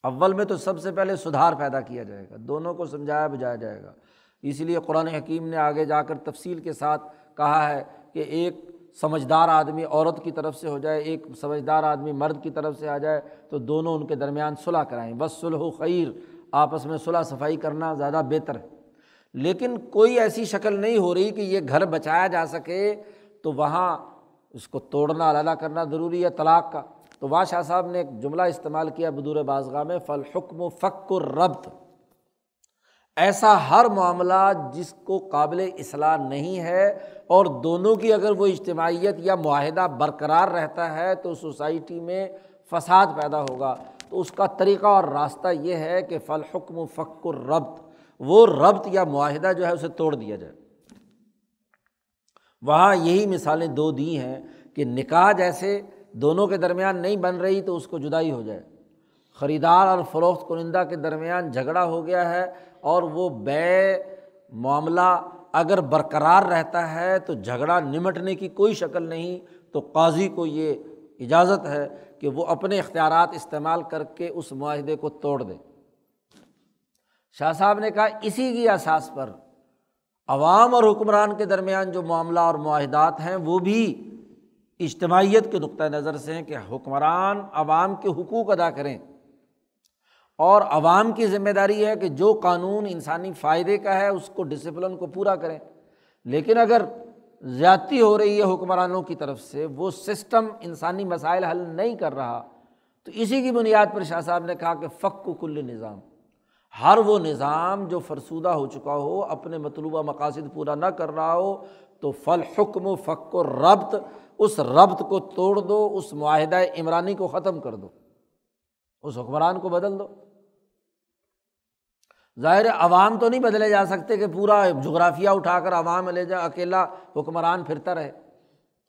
Speaker 1: اول میں تو سب سے پہلے سدھار پیدا کیا جائے گا، دونوں کو سمجھایا بجایا جائے گا۔ اس لیے قرآن حکیم نے آگے جا کر تفصیل کے ساتھ کہا ہے کہ ایک سمجھدار آدمی عورت کی طرف سے ہو جائے، ایک سمجھدار آدمی مرد کی طرف سے آ جائے، تو دونوں ان کے درمیان صلاح کرائیں۔ بس سلح خیر آپس میں صلاح صفائی کرنا زیادہ بہتر ہے۔ لیکن کوئی ایسی شکل نہیں ہو رہی کہ یہ گھر بچایا جا سکے تو وہاں اس کو توڑنا، علیحدہ کرنا ضروری ہے، طلاق کا۔ تو وا شاہ صاحب نے ایک جملہ استعمال کیا بدور بازگاہ میں فل حکم و فک و ربط ایسا ہر معاملہ جس کو قابل اصلاح نہیں ہے اور دونوں کی اگر وہ اجتماعیت یا معاہدہ برقرار رہتا ہے تو سوسائٹی میں فساد پیدا ہوگا۔ تو اس کا طریقہ اور راستہ یہ ہے کہ فل حکم و فق و ربط وہ ربط یا معاہدہ جو ہے اسے توڑ دیا جائے۔ وہاں یہی مثالیں دو دی ہیں کہ نکاح جیسے دونوں کے درمیان نہیں بن رہی تو اس کو جدائی ہو جائے۔ خریدار اور فروخت کنندہ کے درمیان جھگڑا ہو گیا ہے اور وہ بے معاملہ اگر برقرار رہتا ہے تو جھگڑا نمٹنے کی کوئی شکل نہیں۔ تو قاضی کو یہ اجازت ہے کہ وہ اپنے اختیارات استعمال کر کے اس معاہدے کو توڑ دے۔ شاہ صاحب نے کہا، اسی کی احساس پر عوام اور حکمران کے درمیان جو معاملہ اور معاہدات ہیں وہ بھی اجتماعیت کے نقطۂ نظر سے ہیں کہ حکمران عوام کے حقوق ادا کریں۔ اور عوام کی ذمہ داری ہے کہ جو قانون انسانی فائدے کا ہے، اس کو ڈسپلن کو پورا کریں۔ لیکن اگر زیادتی ہو رہی ہے حکمرانوں کی طرف سے، وہ سسٹم انسانی مسائل حل نہیں کر رہا۔ تو اسی کی بنیاد پر شاہ صاحب نے کہا کہ فق و کل نظام۔ ہر وہ نظام جو فرسودہ ہو چکا ہو، اپنے مطلوبہ مقاصد پورا نہ کر رہا ہو، تو فل حکم و فق و ربط اس ربط کو توڑ دو، اس معاہدہ عمرانی کو ختم کر دو۔ اس حکمران کو بدل دو۔ ظاہر عوام تو نہیں بدلے جا سکتے کہ پورا جغرافیہ اٹھا کر عوام لے جا، اکیلا حکمران پھرتا رہے۔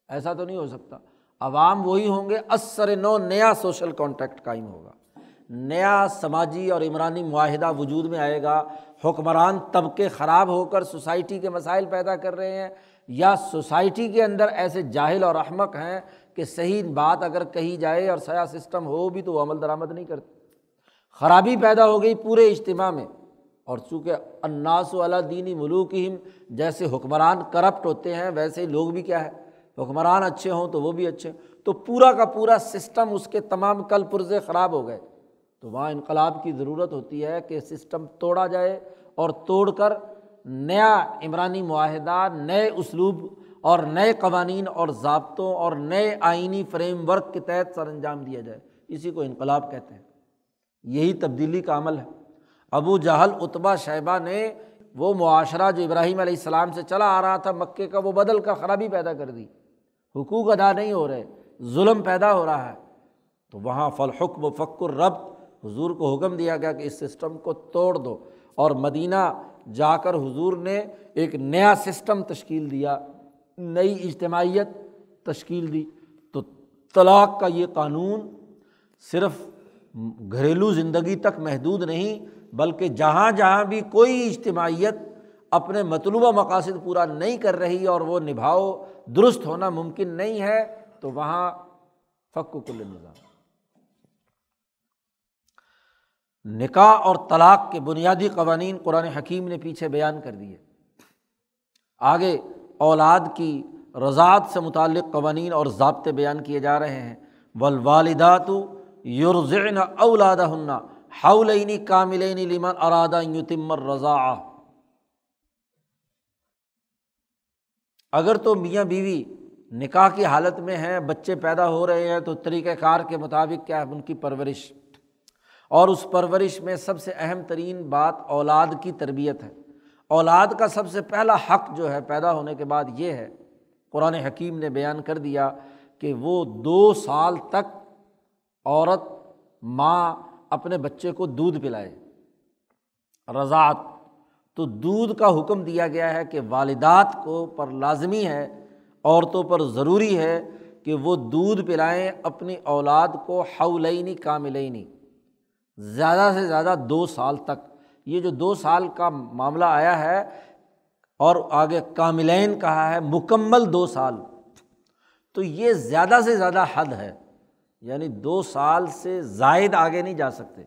Speaker 1: ایسا تو نہیں ہو سکتا۔ عوام وہی ہوں گے، اثر نو، نیا سوشل کانٹیکٹ قائم ہوگا۔ نیا سماجی اور عمرانی معاہدہ وجود میں آئے گا۔ حکمران طبقے خراب ہو کر سوسائٹی کے مسائل پیدا کر رہے ہیں۔ یا سوسائٹی کے اندر ایسے جاہل اور احمق ہیں کہ صحیح بات اگر کہی جائے اور سیا سسٹم ہو بھی تو وہ عمل درآمد نہیں کرتے۔ خرابی پیدا ہو گئی پورے اجتماع میں اور چونکہ اناس والا دینی ملوک ہم جیسے حکمران کرپٹ ہوتے ہیں، ویسے ہی لوگ بھی کیا ہے؟ حکمران اچھے ہوں تو وہ بھی اچھے۔ تو پورا کا پورا سسٹم اس کے تمام کل پرزے خراب ہو گئے۔ تو وہاں انقلاب کی ضرورت ہوتی ہے کہ سسٹم توڑا جائے اور توڑ کر نیا عمرانی معاہدہ، نئے اسلوب اور نئے قوانین اور ضابطوں اور نئے آئینی فریم ورک کے تحت سر انجام دیا جائے۔ اسی کو انقلاب کہتے ہیں۔ یہی تبدیلی کا عمل ہے۔ ابو جہل اتبا شیبہ نے وہ معاشرہ جو ابراہیم علیہ السلام سے چلا آ رہا تھا مکے کا، وہ بدل کر خرابی پیدا کر دی۔ حقوق ادا نہیں ہو رہے، ظلم پیدا ہو رہا ہے۔ تو وہاں فلحکم و فکر رب، حضور کو حکم دیا گیا کہ اس سسٹم کو توڑ دو۔ اور مدینہ جا کر حضور نے ایک نیا سسٹم تشکیل دیا، نئی اجتماعیت تشکیل دی۔ تو طلاق کا یہ قانون صرف گھریلو زندگی تک محدود نہیں، بلکہ جہاں جہاں بھی کوئی اجتماعیت اپنے مطلوبہ مقاصد پورا نہیں کر رہی اور وہ نبھاؤ، درست ہونا ممکن نہیں ہے، تو وہاں فک کل نظام۔ نکاح اور طلاق کے بنیادی قوانین قرآن حکیم نے پیچھے بیان کر دیے۔ آگے اولاد کی رضاعت سے متعلق قوانین اور ضابطے بیان کیے جا رہے ہیں۔ ولوالدات یورزین اولاد ہننا ہاؤلینی کاملینی لمن ارادہ یتمر رضا اگر تو میاں بیوی نکاح کی حالت میں ہیں، بچے پیدا ہو رہے ہیں، تو طریقۂ کار کے مطابق کیا ہے؟ ان کی پرورش۔ اور اس پرورش میں سب سے اہم ترین بات اولاد کی تربیت ہے۔ اولاد کا سب سے پہلا حق جو ہے پیدا ہونے کے بعد یہ ہے، قرآن حکیم نے بیان کر دیا کہ وہ دو سال تک عورت ماں اپنے بچے کو دودھ پلائے۔ رضاعت، تو دودھ کا حکم دیا گیا ہے کہ والدات کو پر لازمی ہے، عورتوں پر ضروری ہے کہ وہ دودھ پلائیں اپنی اولاد کو حولینی کاملینی زیادہ سے زیادہ دو سال تک۔ یہ جو دو سال کا معاملہ آیا ہے اور آگے کاملین کہا ہے، مکمل دو سال۔ تو یہ زیادہ سے زیادہ حد ہے۔ یعنی دو سال سے زائد آگے نہیں جا سکتے۔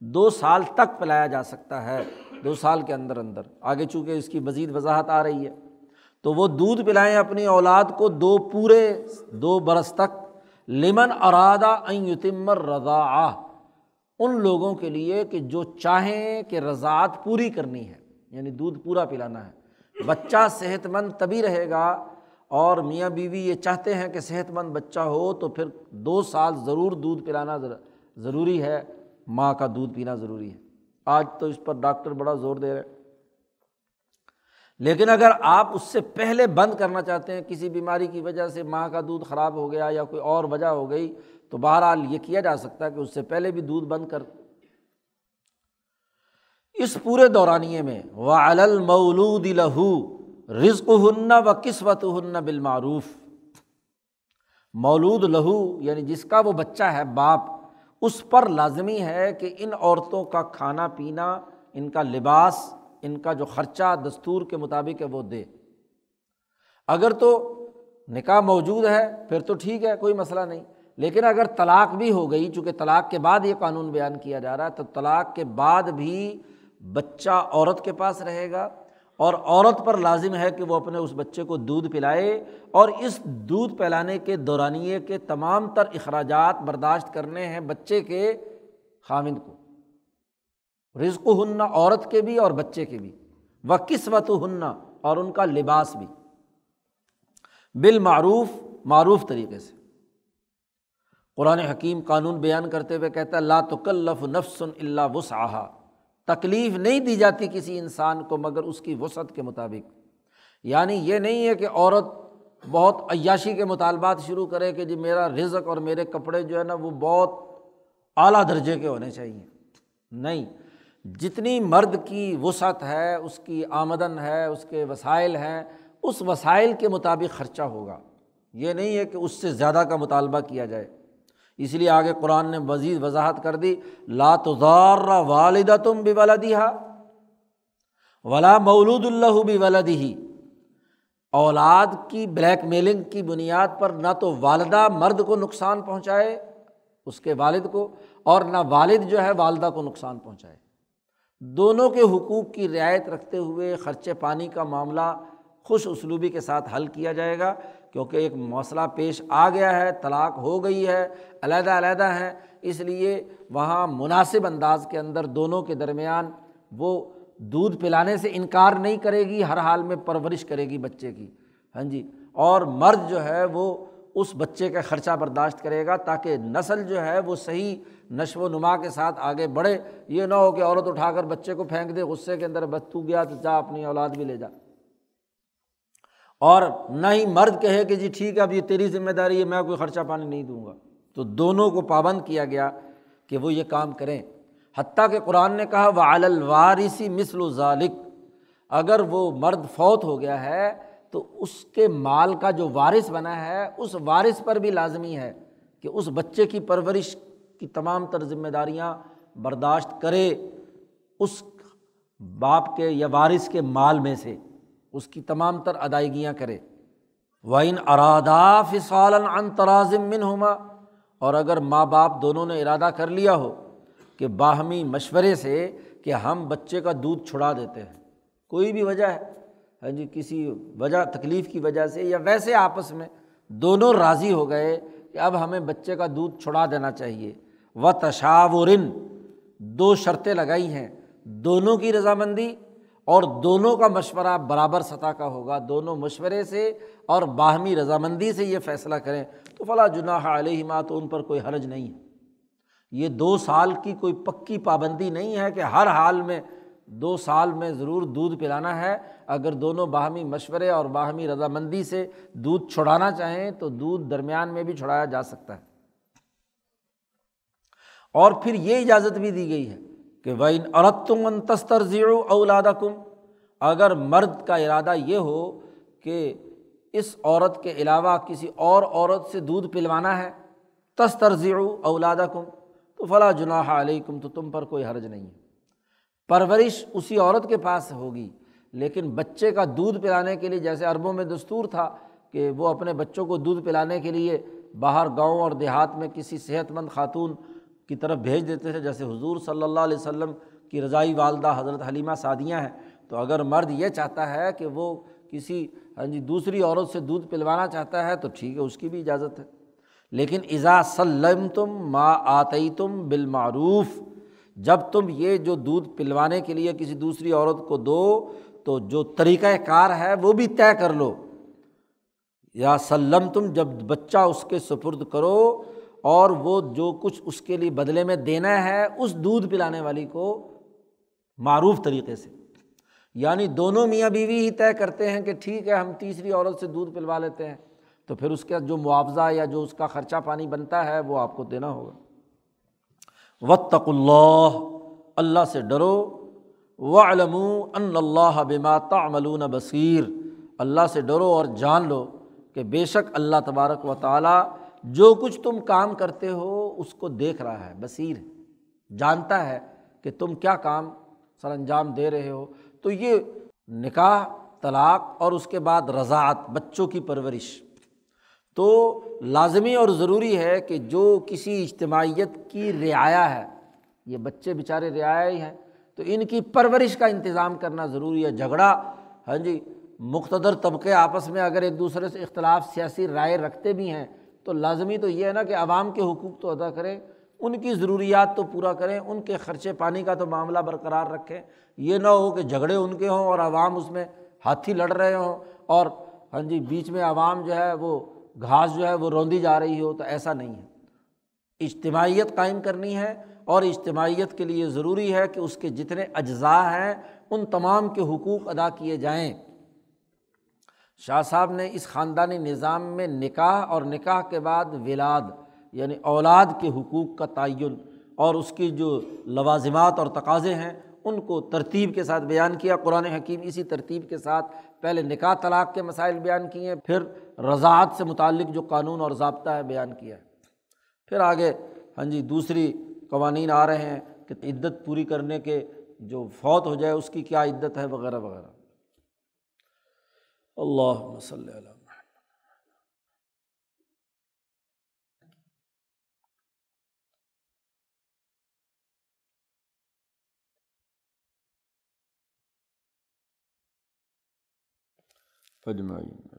Speaker 1: دو سال تک پلایا جا سکتا ہے دو سال کے اندر اندر۔ آگے چونکہ اس کی مزید وضاحت آ رہی ہے۔ تو وہ دودھ پلائیں اپنی اولاد کو دو پورے، دو برس تک۔ لمن ارادہ یتمر رضا ان لوگوں کے لیے کہ جو چاہیں کہ رضاعت پوری کرنی ہے یعنی دودھ پورا پلانا ہے۔ بچہ صحت مند تبھی رہے گا اور میاں بیوی یہ چاہتے ہیں کہ صحت مند بچہ ہو تو پھر دو سال ضرور دودھ پلانا ضروری ہے۔ ماں کا دودھ پینا ضروری ہے۔ آج تو اس پر ڈاکٹر بڑا زور دے رہے ہیں۔ لیکن اگر آپ اس سے پہلے بند کرنا چاہتے ہیں، کسی بیماری کی وجہ سے ماں کا دودھ خراب ہو گیا یا کوئی اور وجہ ہو گئی تو بہرحال یہ کیا جا سکتا ہے کہ اس سے پہلے بھی دودھ بند کر اس پورے دورانیے میں و المولود لہو رزق ہن و قسمت ہن بالمعروف۔ مولود لہو یعنی جس کا وہ بچہ ہے، باپ، اس پر لازمی ہے کہ ان عورتوں کا کھانا پینا، ان کا لباس، ان کا جو خرچہ دستور کے مطابق ہے، وہ دے۔ اگر تو نکاح موجود ہے، پھر تو ٹھیک ہے، کوئی مسئلہ نہیں۔ لیکن اگر طلاق بھی ہو گئی، چونکہ طلاق کے بعد یہ قانون بیان کیا جا رہا ہے، تو طلاق کے بعد بھی بچہ عورت کے پاس رہے گا اور عورت پر لازم ہے کہ وہ اپنے اس بچے کو دودھ پلائے اور اس دودھ پلانے کے دورانیے کے تمام تر اخراجات برداشت کرنے ہیں بچے کے خامند کو۔ رزق ہننا عورت کے بھی اور بچے کے بھی۔ و قسمت ہننا اور ان کا لباس بھی۔ بالمعروف، معروف طریقے سے۔ قرآن حکیم قانون بیان کرتے ہوئے کہتا ہے، لا تکلف نفس اللہ وسعہ تکلیف نہیں دی جاتی کسی انسان کو مگر اس کی وسعت کے مطابق۔ یعنی یہ نہیں ہے کہ عورت بہت عیاشی کے مطالبات شروع کرے کہ جی میرا رزق اور میرے کپڑے جو ہے نا وہ بہت اعلیٰ درجے کے ہونے چاہئیں نہیں، جتنی مرد کی وسعت ہے، اس کی آمدن ہے، اس کے وسائل ہیں، اس وسائل کے مطابق خرچہ ہوگا۔ یہ نہیں ہے کہ اس سے زیادہ کا مطالبہ کیا جائے۔ اس لیے آگے قرآن نے مزید وضاحت کر دی لاتار والدہ تم بھی ولادیہ ولا مولود اللہ بھی ولادی اولاد کی بلیک میلنگ کی بنیاد پر نہ تو والدہ مرد کو نقصان پہنچائے اس کے والد کو، اور نہ والد جو ہے والدہ کو نقصان پہنچائے۔ دونوں کے حقوق کی رعایت رکھتے ہوئے خرچے پانی کا معاملہ خوش اسلوبی کے ساتھ حل کیا جائے گا۔ کیونکہ ایک مسئلہ پیش آ گیا ہے، طلاق ہو گئی ہے، علیحدہ علیحدہ ہیں۔ اس لیے وہاں مناسب انداز کے اندر دونوں کے درمیان وہ دودھ پلانے سے انکار نہیں کرے گی، ہر حال میں پرورش کرے گی بچے کی۔ ہاں جی؟ اور مرد جو ہے وہ اس بچے کا خرچہ برداشت کرے گا تاکہ نسل جو ہے وہ صحیح نشو و نما کے ساتھ آگے بڑھے۔ یہ نہ ہو کہ عورت اٹھا کر بچے کو پھینک دے، غصے کے اندر بس تو گیا تو جا اپنی اولاد بھی لے جا۔ اور نہ ہی مرد کہے کہ جی ٹھیک ہے، اب یہ تیری ذمہ داری ہے، میں کوئی خرچہ پانی نہیں دوں گا۔ تو دونوں کو پابند کیا گیا کہ وہ یہ کام کریں۔ حتیٰ کہ قرآن نے کہا وہ الوارثی مثل و ظالق اگر وہ مرد فوت ہو گیا ہے، تو اس کے مال کا جو وارث بنا ہے، اس وارث پر بھی لازمی ہے کہ اس بچے کی پرورش کی تمام تر ذمہ داریاں برداشت کرے اس باپ کے یا وارث کے مال میں سے۔ اس کی تمام تر ادائیگیاں کرے۔ وائن ارادہ فصالن ان ترازم من ہوما اور اگر ماں باپ دونوں نے ارادہ کر لیا ہو کہ باہمی مشورے سے کہ ہم بچے کا دودھ چھڑا دیتے ہیں، کوئی بھی وجہ ہے ہاں جی کسی وجہ، تکلیف کی وجہ سے یا ویسے آپس میں دونوں راضی ہو گئے کہ اب ہمیں بچے کا دودھ چھڑا دینا چاہیے۔ و تشاورن دو شرطیں لگائی ہیں، دونوں کی رضامندی اور دونوں کا مشورہ برابر سطح کا ہوگا، دونوں مشورے سے اور باہمی رضامندی سے یہ فیصلہ کریں تو فلاں جناح علیہ تو ان پر کوئی حرج نہیں ہے۔ یہ دو سال کی کوئی پکی پابندی نہیں ہے کہ ہر حال میں دو سال میں ضرور دودھ پلانا ہے۔ اگر دونوں باہمی مشورے اور باہمی رضامندی سے دودھ چھڑانا چاہیں تو دودھ درمیان میں بھی چھڑایا جا سکتا ہے۔ اور پھر یہ اجازت بھی دی گئی ہے کہ وہ ان عورت تم ان تستر زیرو اولادہ کم اگر مرد کا ارادہ یہ ہو کہ اس عورت کے علاوہ کسی اور عورت سے دودھ پلوانا ہے تستر زیرو اولادہ کم تو فلاں جناح علیہ کم تو تم پر کوئی حرج نہیں ہے۔ پرورش اسی عورت کے پاس ہوگی، لیکن بچے کا دودھ پلانے کے لیے جیسے عربوں میں دستور تھا کہ وہ اپنے بچوں کو دودھ پلانے کے لیے باہر گاؤں اور دیہات میں کسی صحت مند خاتون کی طرف بھیج دیتے تھے، جیسے حضور صلی اللہ علیہ وسلم کی رضائی والدہ حضرت حلیمہ سعدیاں ہیں۔ تو اگر مرد یہ چاہتا ہے کہ وہ کسی ہاں جی دوسری عورت سے دودھ پلوانا چاہتا ہے تو ٹھیک ہے، اس کی بھی اجازت ہے۔ لیکن ازا سلم تم ما آتی تم بالمعروف، جب تم یہ جو دودھ پلوانے کے لیے کسی دوسری عورت کو دو، تو جو طریقۂ کار ہے وہ بھی طے کر لو۔ یا سلم تم جب بچہ اس کے سپرد کرو اور وہ جو کچھ اس کے لیے بدلے میں دینا ہے، اس دودھ پلانے والی کو معروف طریقے سے۔ یعنی دونوں میاں بیوی ہی طے کرتے ہیں کہ ٹھیک ہے، ہم تیسری عورت سے دودھ پلوا لیتے ہیں۔ تو پھر اس کا جو معاوضہ یا جو اس کا خرچہ پانی بنتا ہے، وہ آپ کو دینا ہوگا۔ وطق اللہ اللہ سے ڈرو۔ و علم ان اللہ بما تعملون بصیر اللہ سے ڈرو اور جان لو کہ بے شک اللہ تبارک و تعالیٰ جو کچھ تم کام کرتے ہو اس کو دیکھ رہا ہے، بصیر، جانتا ہے کہ تم کیا کام سر انجام دے رہے ہو۔ تو یہ نکاح، طلاق اور اس کے بعد رضاعت، بچوں کی پرورش۔ تو لازمی اور ضروری ہے کہ جو کسی اجتماعیت کی رعایا ہے، یہ بچے بیچارے رعایا ہی ہیں، تو ان کی پرورش کا انتظام کرنا ضروری ہے۔ جھگڑا ہاں جی مقتدر طبقے آپس میں اگر ایک دوسرے سے اختلاف، سیاسی رائے رکھتے بھی ہیں تو لازمی تو یہ ہے نا کہ عوام کے حقوق تو ادا کریں، ان کی ضروریات تو پورا کریں، ان کے خرچے پانی کا تو معاملہ برقرار رکھیں۔ یہ نہ ہو کہ جھگڑے ان کے ہوں اور عوام اس میں ہاتھی لڑ رہے ہوں اور ہاں جی بیچ میں عوام جو ہے وہ گھاس جو ہے وہ روندی جا رہی ہو، تو ایسا نہیں ہے۔ اجتماعیت قائم کرنی ہے اور اجتماعیت کے لیے ضروری ہے کہ اس کے جتنے اجزاء ہیں، ان تمام کے حقوق ادا کیے جائیں۔ شاہ صاحب نے اس خاندانی نظام میں نکاح اور نکاح کے بعد ولاد یعنی اولاد کے حقوق کا تعین اور اس کی جو لوازمات اور تقاضے ہیں، ان کو ترتیب کے ساتھ بیان کیا۔ قرآن حکیم اسی ترتیب کے ساتھ پہلے نکاح طلاق کے مسائل بیان کیے، پھر رضاعت سے متعلق جو قانون اور ضابطہ ہے بیان کیا۔ ہے پھر آگے ہاں جی دوسری قوانین آ رہے ہیں کہ عدت پوری کرنے کے جو فوت ہو جائے، اس کی کیا عدت ہے، وغیرہ وغیرہ۔ اللہ وسلم فجمعین